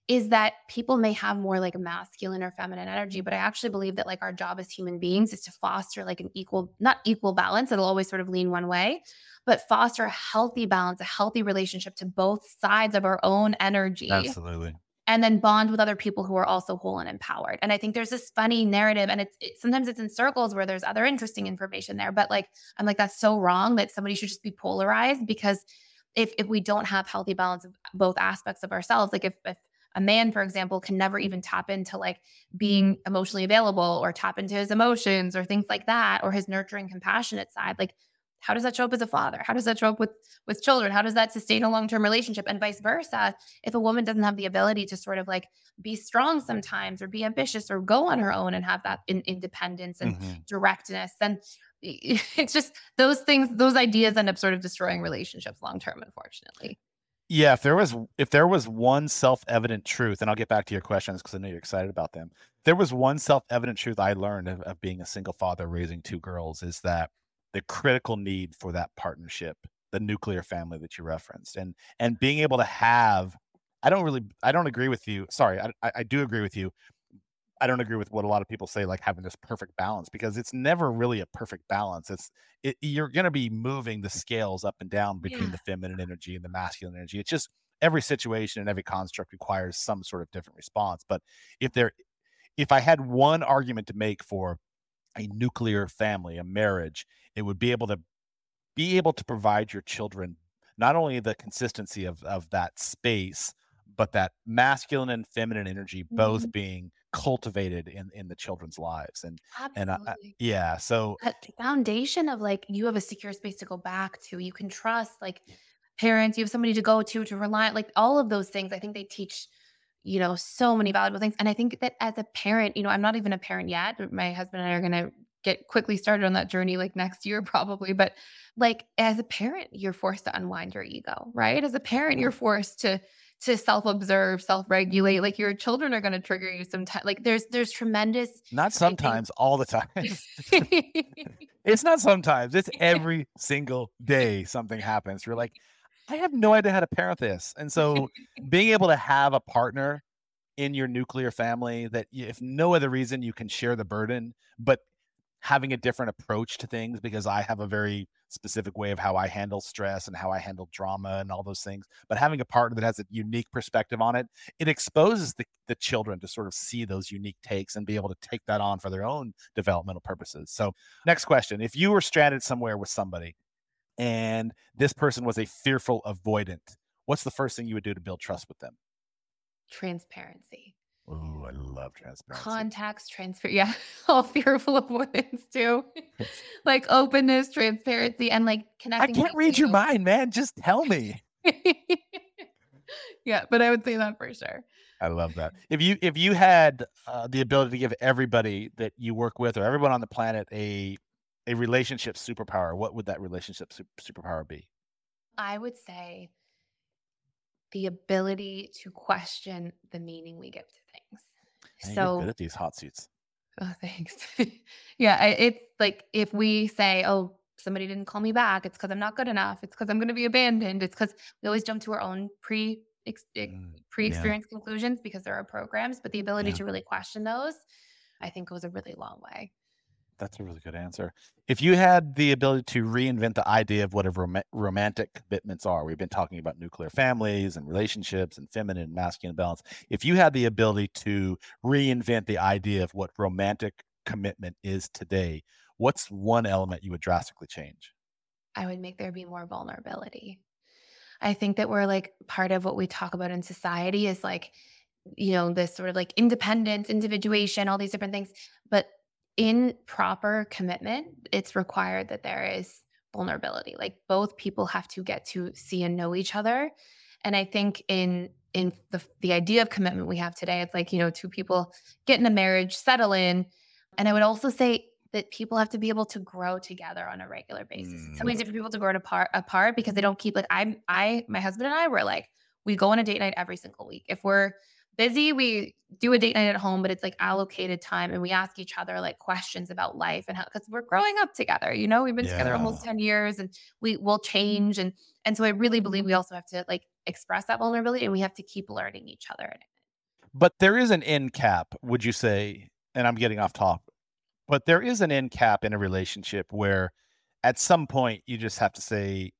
is that people may have more like masculine or feminine energy, but I actually believe that like our job as human beings is to foster like an equal, not equal balance, it'll always sort of lean one way, but foster a healthy balance, a healthy relationship to both sides of our own energy Absolutely. and then bond with other people who are also whole and empowered. And I think there's this funny narrative, and it's it, sometimes it's in circles where there's other interesting information there. But like, I'm like, that's so wrong that somebody should just be polarized because if if we don't have healthy balance of both aspects of ourselves, like if if a man, for example, can never even tap into like being emotionally available or tap into his emotions or things like that, or his nurturing, compassionate side, like how does that show up as a father? How does that show up with with children? How does that sustain a long term relationship? And vice versa if a woman doesn't have the ability to sort of like be strong sometimes or be ambitious or go on her own and have that in, independence and Mhm. directness, then it's just those things, those ideas end up sort of destroying relationships long term, unfortunately. Yeah, if there was if there was one self-evident truth, and I'll get back to your questions because I know you're excited about them. If there was one self-evident truth I learned of, of being a single father raising two girls is that the critical need for that partnership, the nuclear family that you referenced, and and being able to have I don't really I don't agree with you. Sorry, I, I I do agree with you I don't agree with what a lot of people say, like having this perfect balance, because it's never really a perfect balance. It's it, you're going to be moving the scales up and down between Yeah. the feminine energy and the masculine energy. It's just every situation and every construct requires some sort of different response. But if there, if I had one argument to make for a nuclear family, a marriage, it would be able to be able to provide your children not only the consistency of of that space, but that masculine and feminine energy both Mhm. being cultivated in in the children's lives. And and I, I yeah, so That foundation of like you have a secure space to go back to, you can trust like parents, you have somebody to go to, to rely on like all of those things. I think they teach you know, so many valuable things. And I think that as a parent, you know, I'm not even a parent yet. My husband and I are going to get quickly started on that journey like next year probably, but like as a parent, you're forced to unwind your ego, right? As a parent, you're forced to to self-observe, self-regulate. Like your children are going to trigger you sometimes. Like there's there's tremendous not sometimes, all the time. it's not sometimes, it's every single day something happens. You're like, I have no idea how to parent this. And so being able to have a partner in your nuclear family that if no other reason you can share the burden, but having a different approach to things because I have a very specific way of how I handle stress and how I handle drama and all those things. But having a partner that has a unique perspective on it, it exposes the, the children to sort of see those unique takes and be able to take that on for their own developmental purposes. So, next question If you were stranded somewhere with somebody and this person was a fearful avoidant, what's the first thing you would do to build trust with them? transparency. Oh, I love transparency. Contacts, transfer yeah, all fearful of avoidance too. Like openness, transparency, and like I can't read your mind, man. Just tell me. Yeah, but I would say that for sure. I love that. If you if you had uh, the ability to give everybody that you work with or everyone on the planet a a relationship superpower, what would that relationship sup- superpower be? I would say the ability to question the meaning we give to. Man, you're good So at these hot seats. oh, thanks. Yeah, it's like if we say, "Oh, somebody didn't call me back, it's because I'm not good enough. It's because I'm gonna be abandoned." It's because we always jump to our own pre ex eh, Mm, yeah, conclusions because there are programs, but the ability yeah. to really question those, I think goes a really long way. That's a really good answer. If you had the ability to reinvent the idea of what rom- romantic commitments are, we've been talking about nuclear families and relationships and feminine and masculine balance. If you had the ability to reinvent the idea of what romantic commitment is today, what's one element you would drastically change? I would make there be more vulnerability. I think that we're like part of what we talk about in society is like, you know, this sort of like independence, individuation, all these different things. But in proper commitment, it's required that there is vulnerability. Like both people have to get to see and know each other. And I think in in the the idea of commitment we have today, it's like, you know, two people get in a marriage, settle in. And I would also say that people have to be able to grow together on a regular basis. Mm. It's so easy for people to grow apart apart because they don't keep like I'm I my husband and I were like we go on a date night every single week. If we're busy, we do a date night at home, but it's like allocated time and we ask each other like questions about life and how because we're growing up together. You know, we've been yeah. together almost 10 years and we will change. And and so I really believe we also have to like express that vulnerability and we have to keep learning each other. But there is an end cap, would you say? And I'm getting off top, but there is an end cap in a relationship where at some point you just have to say,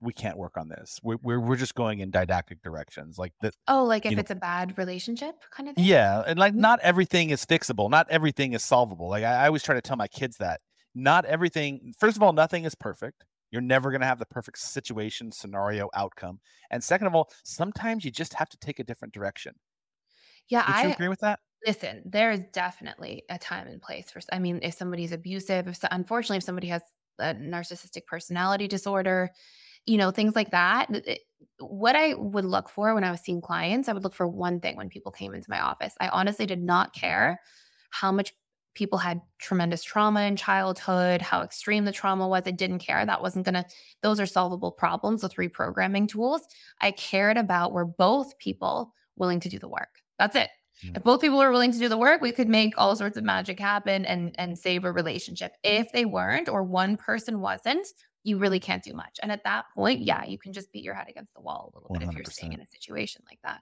we can't work on this. We're, we're, we're just going in didactic directions. Like that. Oh, like if it's a bad relationship kind of thing? Yeah. And like mm-hmm. not everything is fixable. Not everything is solvable. Like I, I always try to tell my kids that not everything, first of all, nothing is perfect. You're never going to have the perfect situation, scenario, outcome. And second of all, sometimes you just have to take a different direction. Yeah. Would I agree with that. Listen, there is definitely a time and place for, I mean, if somebody's abusive, if unfortunately, if somebody has a narcissistic personality disorder, you know, things like that. what I would look for when I was seeing clients, I would look for one thing when people came into my office. I honestly did not care how much people had tremendous trauma in childhood, how extreme the trauma was. I didn't care. That wasn't going to, those are solvable problems with reprogramming tools. I cared about were both people willing to do the work. That's it. Mm. If both people were willing to do the work, we could make all sorts of magic happen and and save a relationship. If they weren't or one person wasn't, you really can't do much. And at that point, yeah, you can just beat your head against the wall a little 100%. bit if you're staying in a situation like that.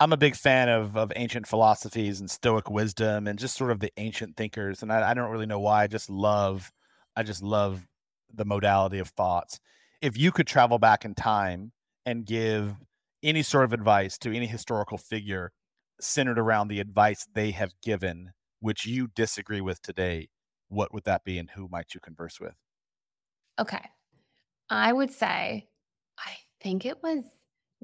I'm a big fan of of ancient philosophies and Stoic wisdom and just sort of the ancient thinkers. And I, I don't really know why. I just love, I just love the modality of thoughts. If you could travel back in time and give any sort of advice to any historical figure centered around the advice they have given, which you disagree with today, what would that be and who might you converse with? Okay. I would say, I think it was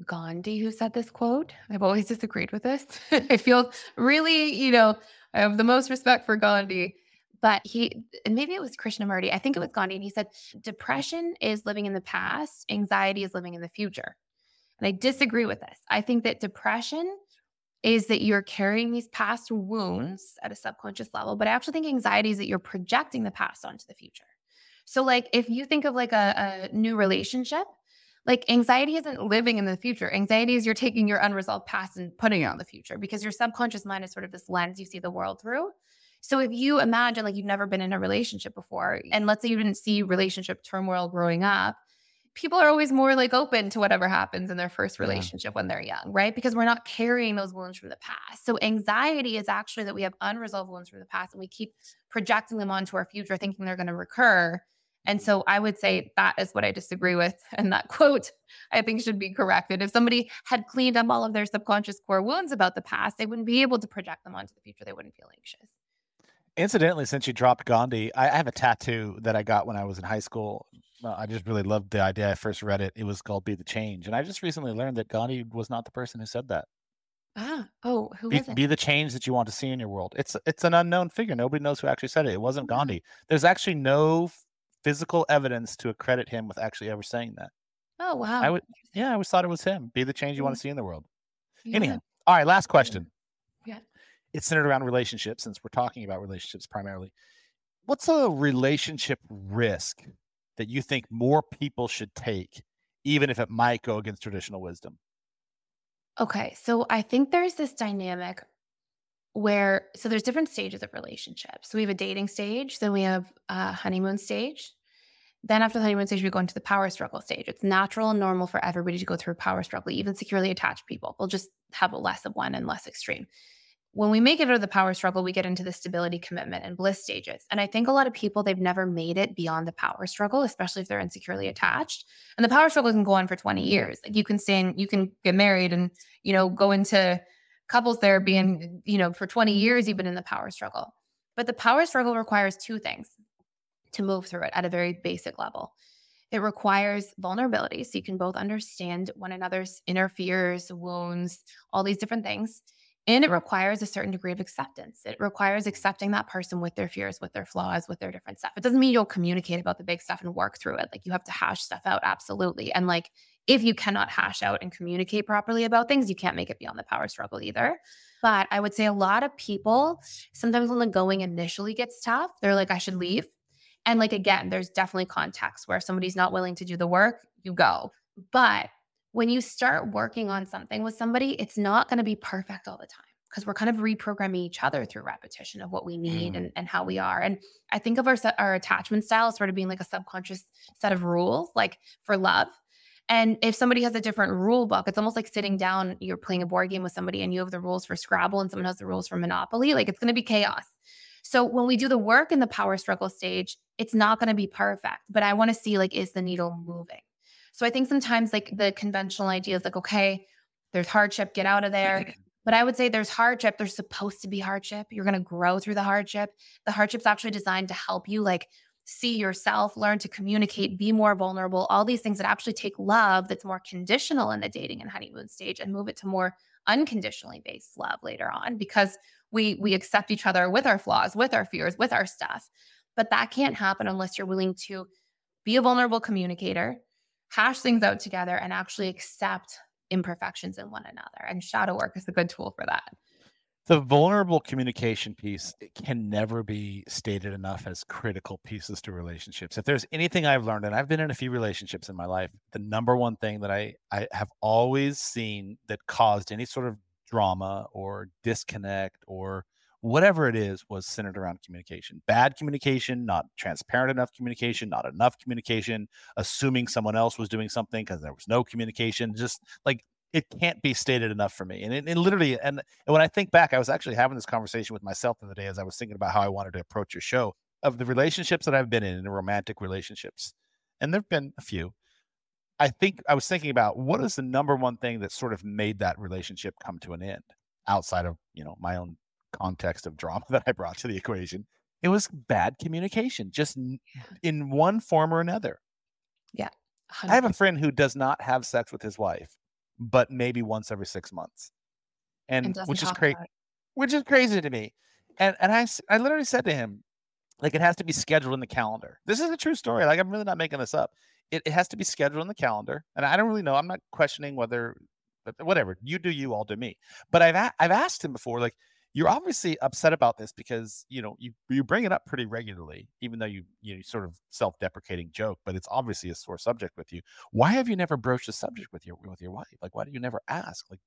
Gandhi who said this quote. I've always disagreed with this. I feel really, you know, I have the most respect for Gandhi, but he, and maybe it was Krishnamurti. I think it was Gandhi. And he said, depression is living in the past, anxiety is living in the future. And I disagree with this. I think that depression is that you're carrying these past wounds at a subconscious level, but I actually think anxiety is that you're projecting the past onto the future. So, like, if you think of like a, a new relationship, like anxiety isn't living in the future. Anxiety is you're taking your unresolved past and putting it on the future because your subconscious mind is sort of this lens you see the world through. So if you imagine like you've never been in a relationship before, and let's say you didn't see relationship turmoil growing up, people are always more like open to whatever happens in their first relationship yeah. when they're young, right? Because we're not carrying those wounds from the past. So anxiety is actually that we have unresolved wounds from the past and we keep projecting them onto our future, thinking they're going to recur and so I would say that is what I disagree with. And that quote, I think, should be corrected. If somebody had cleaned up all of their subconscious core wounds about the past, they wouldn't be able to project them onto the future. They wouldn't feel anxious. Incidentally, since you dropped Gandhi, I have a tattoo that I got when I was in high school. I just really loved the idea. I first read it. It was called "Be the Change," and I just recently learned that Gandhi was not the person who said that. Ah, oh, who be? Be the change that you want to see in your world. It's it's an unknown figure. Nobody knows who actually said it. It wasn't oh, Gandhi. There's actually no physical evidence to accredit him with actually ever saying that. Oh wow! I would, yeah, I always thought it was him. Be the change you want to mm. see in the world. Yeah. Anyhow, all right. Last question. Yeah. It's centered around relationships, since we're talking about relationships primarily. What's a relationship risk that you think more people should take, even if it might go against traditional wisdom? Okay, so I think there's this dynamic where so there's different stages of relationships. So we have a dating stage, then we have a honeymoon stage. Then after the honeymoon stage, we go into the power struggle stage. It's natural and normal for everybody to go through a power struggle, even securely attached people. We'll just have a less of one and less extreme. when we make it out of the power struggle, we get into the stability, commitment, and bliss stages. And I think a lot of people, they've never made it beyond the power struggle, especially if they're insecurely attached. And the power struggle can go on for 20 years. Like you can stay in, you can get married and, you know, go into couples therapy and, you know, for 20 years, you've been in the power struggle. But the power struggle requires two things to move through it at a very basic level. It requires vulnerability. So you can both understand one another's inner fears, wounds, all these different things and it requires a certain degree of acceptance. It requires accepting that person with their fears, with their flaws, with their different stuff. It doesn't mean you don't communicate about the big stuff and work through it. Like you have to hash stuff out, absolutely. And like if you cannot hash out and communicate properly about things, you can't make it beyond the power struggle either. But I would say a lot of people, sometimes when the going initially gets tough, they're like, I should leave. And like, again, there's definitely context where somebody's not willing to do the work, you go. But when you start working on something with somebody, it's not going to be perfect all the time because we're kind of reprogramming each other through repetition of what we need mm. and, and how we are. And I think of our our attachment style sort of being like a subconscious set of rules, like for love. And if somebody has a different rule book, it's almost like sitting down, you're playing a board game with somebody and you have the rules for Scrabble and someone has the rules for Monopoly. Like it's going to be chaos. So when we do the work in the power struggle stage, it's not going to be perfect, but I want to see like, is the needle moving? So I think sometimes like the conventional idea is like, okay, there's hardship, get out of there. But I would say there's hardship. There's supposed to be hardship. You're going to grow through the hardship. The hardship's actually designed to help you like see yourself, learn to communicate, be more vulnerable, all these things that actually take love that's more conditional in the dating and honeymoon stage and move it to more unconditionally based love later on because we we accept each other with our flaws, with our fears, with our stuff. But that can't happen unless you're willing to be a vulnerable communicator, hash things out together and actually accept imperfections in one another. And shadow work is a good tool for that. The vulnerable communication piece can never be stated enough as critical pieces to relationships. If there's anything I've learned, and I've been in a few relationships in my life, the number one thing that I, I have always seen that caused any sort of drama or disconnect or whatever it is was centered around communication bad communication not transparent enough communication not enough communication assuming someone else was doing something because there was no communication just like it can't be stated enough for me and it, it literally and, and when i think back i was actually having this conversation with myself the other day as i was thinking about how i wanted to approach your show of the relationships that i've been in in romantic relationships and there've been a few i think i was thinking about what is the number one thing that sort of made that relationship come to an end outside of you know my own context of drama that I brought to the equation. It was bad communication, just in one form or another. Yeah. 100%. I have a friend who does not have sex with his wife, but maybe once every six months, and, and which is crazy, which is crazy to me. And and I I literally said to him, like it has to be scheduled in the calendar. This is a true story. Like I'm really not making this up. It, it has to be scheduled in the calendar, and I don't really know. I'm not questioning whether, whatever you do, you all do me. But I've a- I've asked him before, like you're obviously upset about this because you know you you bring it up pretty regularly, even though you you sort of self-deprecating joke, but it's obviously a sore subject with you. Why have you never broached the subject with your with your wife? Like, why do you never ask? Like,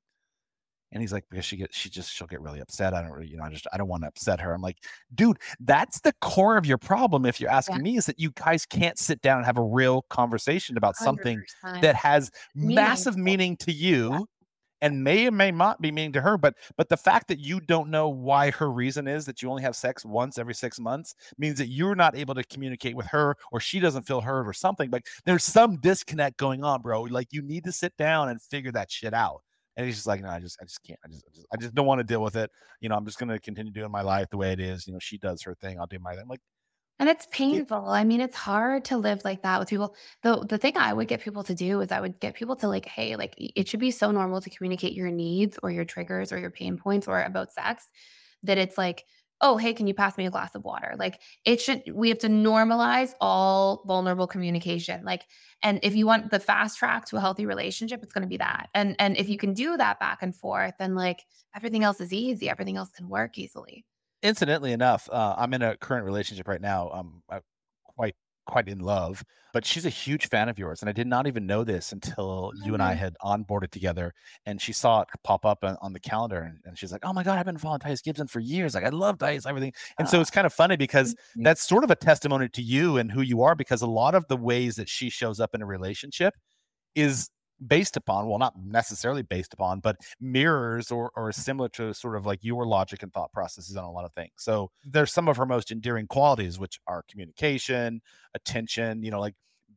and he's like, because she gets she just she'll get really upset. I don't really, you know, I just I don't want to upset her. I'm like, dude, that's the core of your problem. If you're asking yeah. me, is that you guys can't sit down and have a real conversation about 100%. something that has massive meaning to you. Yeah and may or may not be meaning to her but but the fact that you don't know why her reason is that you only have sex once every six months means that you're not able to communicate with her or she doesn't feel heard or something like there's some disconnect going on bro. Like you need to sit down and figure that shit out. And he's just like no i just i just can't i just i just, I just don't want to deal with it. You know i'm just to continue doing my life the way it is. You know she does her thing i'll do my thing. I'm like and it's painful. I mean, it's hard to live like that with people. The the thing I would get people to do is I would get people to like, hey, like it should be so normal to communicate your needs or your triggers or your pain points or about sex that it's like, oh, hey, can you pass me a glass of water? Like it should we have to normalize all vulnerable communication. Like and if you want the fast track to a healthy relationship, it's going to be that. And and if you can do that back and forth, then like everything else is easy. Everything else can work easily incidentally enough, uh, I'm in a current relationship right now. Um, I'm quite quite in love, but she's a huge fan of yours, and I did not even know this until you and I had onboarded together. And she saw it pop up on, on the calendar, and, and, she's like, "Oh my god, I've been following Thais Gibson for years. Like, I love Thais, everything." And so it's kind of funny because that's sort of a testimony to you and who you are, because a lot of the ways that she shows up in a relationship is based upon well not necessarily based upon but mirrors or or similar to sort of like your logic and thought processes on a lot of things. So there's some of her most endearing qualities which are communication attention you know like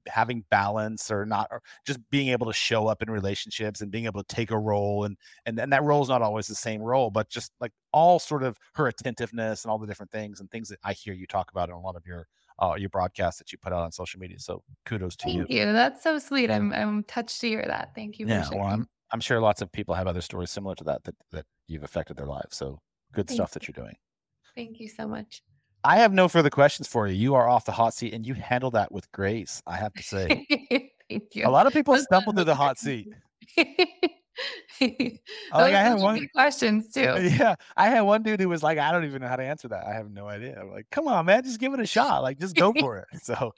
having balance or not or just being able to show up in relationships and being able to take a role and and, and that role is not always the same role but just like all sort of her attentiveness and all the different things and things that i hear you talk about in a lot of your uh, your broadcasts that you put out on social media so kudos to Thank you you. That's so sweet. I'm I'm touched to hear that. Thank you yeah well i'm i'm sure lots of people have other stories similar to that that, that you've affected their lives so good Thank stuff that you. you're doing Thank you so much. I have no further questions for you. You are off the hot seat and you handle that with grace, I have to say. Thank you. A lot of people stumble through the hot seat. Oh, those Like I had one questions too. yeah, I had one dude who was like, "I don't even know how to answer that. I have no idea." I'm like, "Come on, man, just give it a shot. Like, just go for it." So,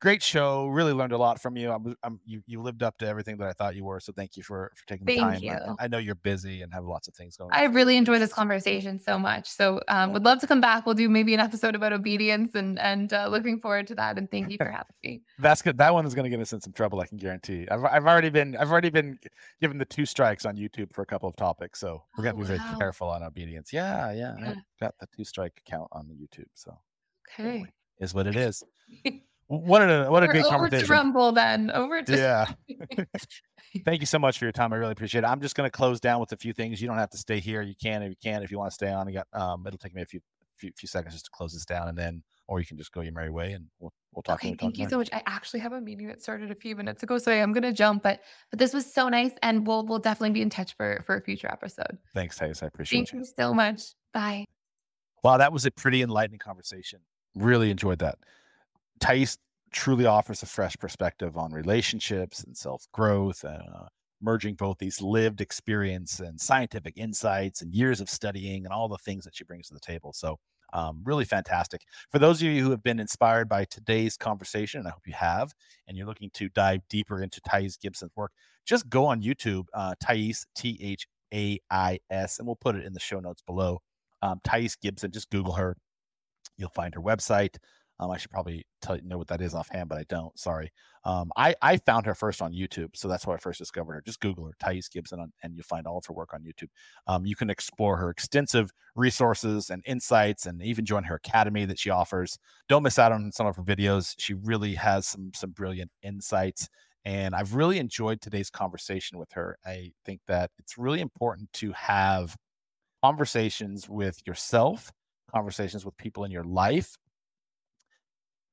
great show. Really learned a lot from you. I'm, I'm you, you lived up to everything that I thought you were. So, thank you for for taking the Thank time. I, you. I know you're busy and have lots of things going on. I really enjoyed this conversation so much. So um, would love to come back. We'll do maybe an episode about obedience and and uh, looking forward to that. And thank you for having me. That's good. That one is going to get us in some trouble. I can guarantee. I've I've already been I've already been given the two strikes on YouTube for a couple of topics, so we're going Oh to be very wow. careful on obedience. Yeah, yeah, I Yeah. got the two strike account on the YouTube. So anyway, Okay. is what it is. What a what a great over to conversation. Rumble then. Over to Yeah. Thank you so much for your time. I really appreciate it. I'm just going to close down with a few things. You don't have to stay here. You can if you can. If you want to stay on, you got um. It'll take me a few few, few seconds just to close this down, and then or you can just go your merry way, and we'll we'll talk Okay, thank you so much. I actually have a meeting that started a few minutes ago, so I am gonna jump, but but this was so nice, and we'll we'll definitely be in touch for for a future episode. Thanks, Thais. I appreciate Thank you. you so much. Bye. Wow, that was a pretty enlightening conversation. Really enjoyed that. Thais truly offers a fresh perspective on relationships and self growth, uh, merging both these lived experience and scientific insights and years of studying and all the things that she brings to the table. So, um, really fantastic. For those of you who have been inspired by today's conversation, and I hope you have, and you're looking to dive deeper into Thais Gibson's work, just go on YouTube, uh, Thais, T H A I S, and we'll put it in the show notes below. Um, Thais Gibson, just Google her. You'll find her website. Um, I should probably tell you know what that is offhand, but I don't. Sorry. Um, I I found her first on YouTube, so that's how I first discovered her. Just Google her, Thais Gibson, on, and you'll find all of her work on YouTube. Um, you can explore her extensive resources and insights, and even join her academy that she offers. Don't miss out on some of her videos. She really has some some brilliant insights, and I've really enjoyed today's conversation with her. I think that it's really important to have conversations with yourself, conversations with people in your life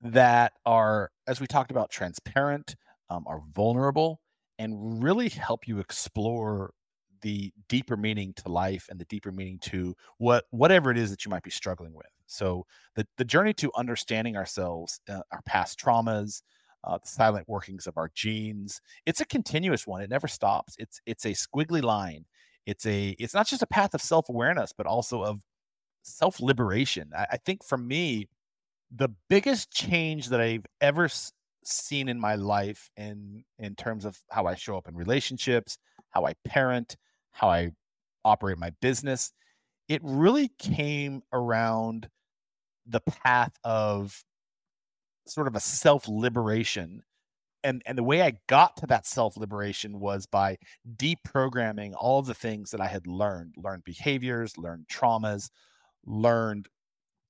that are, as we talked about, transparent, um, are vulnerable, and really help you explore the deeper meaning to life and the deeper meaning to what whatever it is that you might be struggling with. So the the journey to understanding ourselves, uh, our past traumas, uh, the silent workings of our genes, it's a continuous one. It never stops. It's it's a squiggly line. It's a it's not just a path of self awareness, but also of self liberation. I, I think for me, the biggest change that I've ever seen in my life in in terms of how I show up in relationships, how I parent, how I operate my business, it really came around the path of sort of a self-liberation. And and the way I got to that self-liberation was by deprogramming all of the things that I had learned, learned behaviors, learned traumas, learned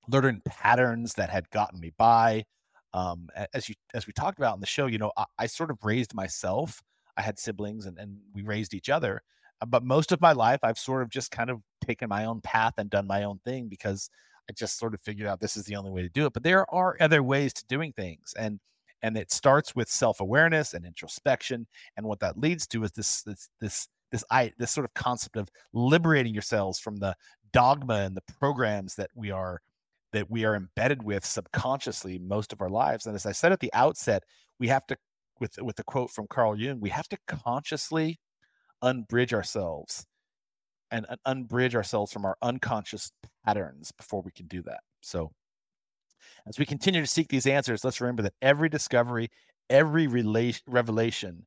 learning patterns that had gotten me by. Um, as you as we talked about in the show, you know, I, I sort of raised myself. I had siblings, and and we raised each other. Uh, But most of my life, I've sort of just kind of taken my own path and done my own thing because I just sort of figured out this is the only way to do it. But there are other ways to doing things, and and it starts with self awareness and introspection. And what that leads to is this this this this I this sort of concept of liberating yourselves from the dogma and the programs that we are that we are embedded with subconsciously most of our lives. And as I said at the outset, we have to, with with the quote from Carl Jung, we have to consciously unbridge ourselves and un- unbridge ourselves from our unconscious patterns before we can do that. So, as we continue to seek these answers, let's remember that every discovery, every relation, revelation,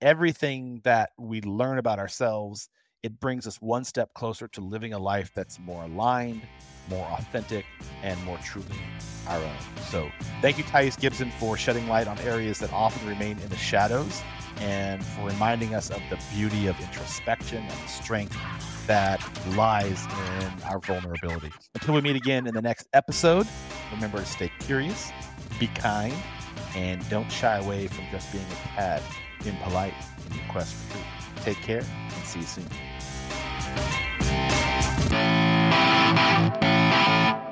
everything that we learn about ourselves, it brings us one step closer to living a life that's more aligned, more authentic, and more truly our own. So, thank you, Thais Gibson, for shedding light on areas that often remain in the shadows and for reminding us of the beauty of introspection and the strength that lies in our vulnerability. Until we meet again in the next episode, remember to stay curious, be kind, and don't shy away from just being a tad impolite in your quest for truth. Take care and see you soon.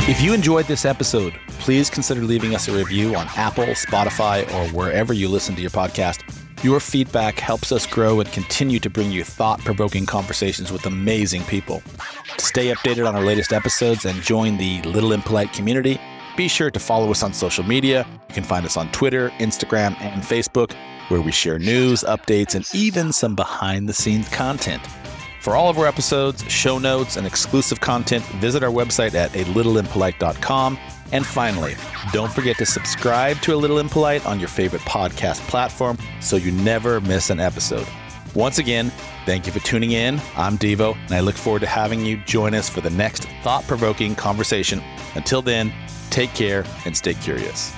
If you enjoyed this episode, please consider leaving us a review on Apple, Spotify, or wherever you listen to your podcast. Your feedback helps us grow and continue to bring you thought provoking conversations with amazing people. To stay updated on our latest episodes and join the Little Impolite community, be sure to follow us on social media. You can find us on Twitter, Instagram, and Facebook, where we share news, updates, and even some behind the scenes content. For all of our episodes, show notes, and exclusive content, visit our website at a littleimpolite.com. And finally, don't forget to subscribe to A Little Impolite on your favorite podcast platform so you never miss an episode. Once again, thank you for tuning in. I'm Devo, and I look forward to having you join us for the next thought provoking conversation. Until then, take care and stay curious.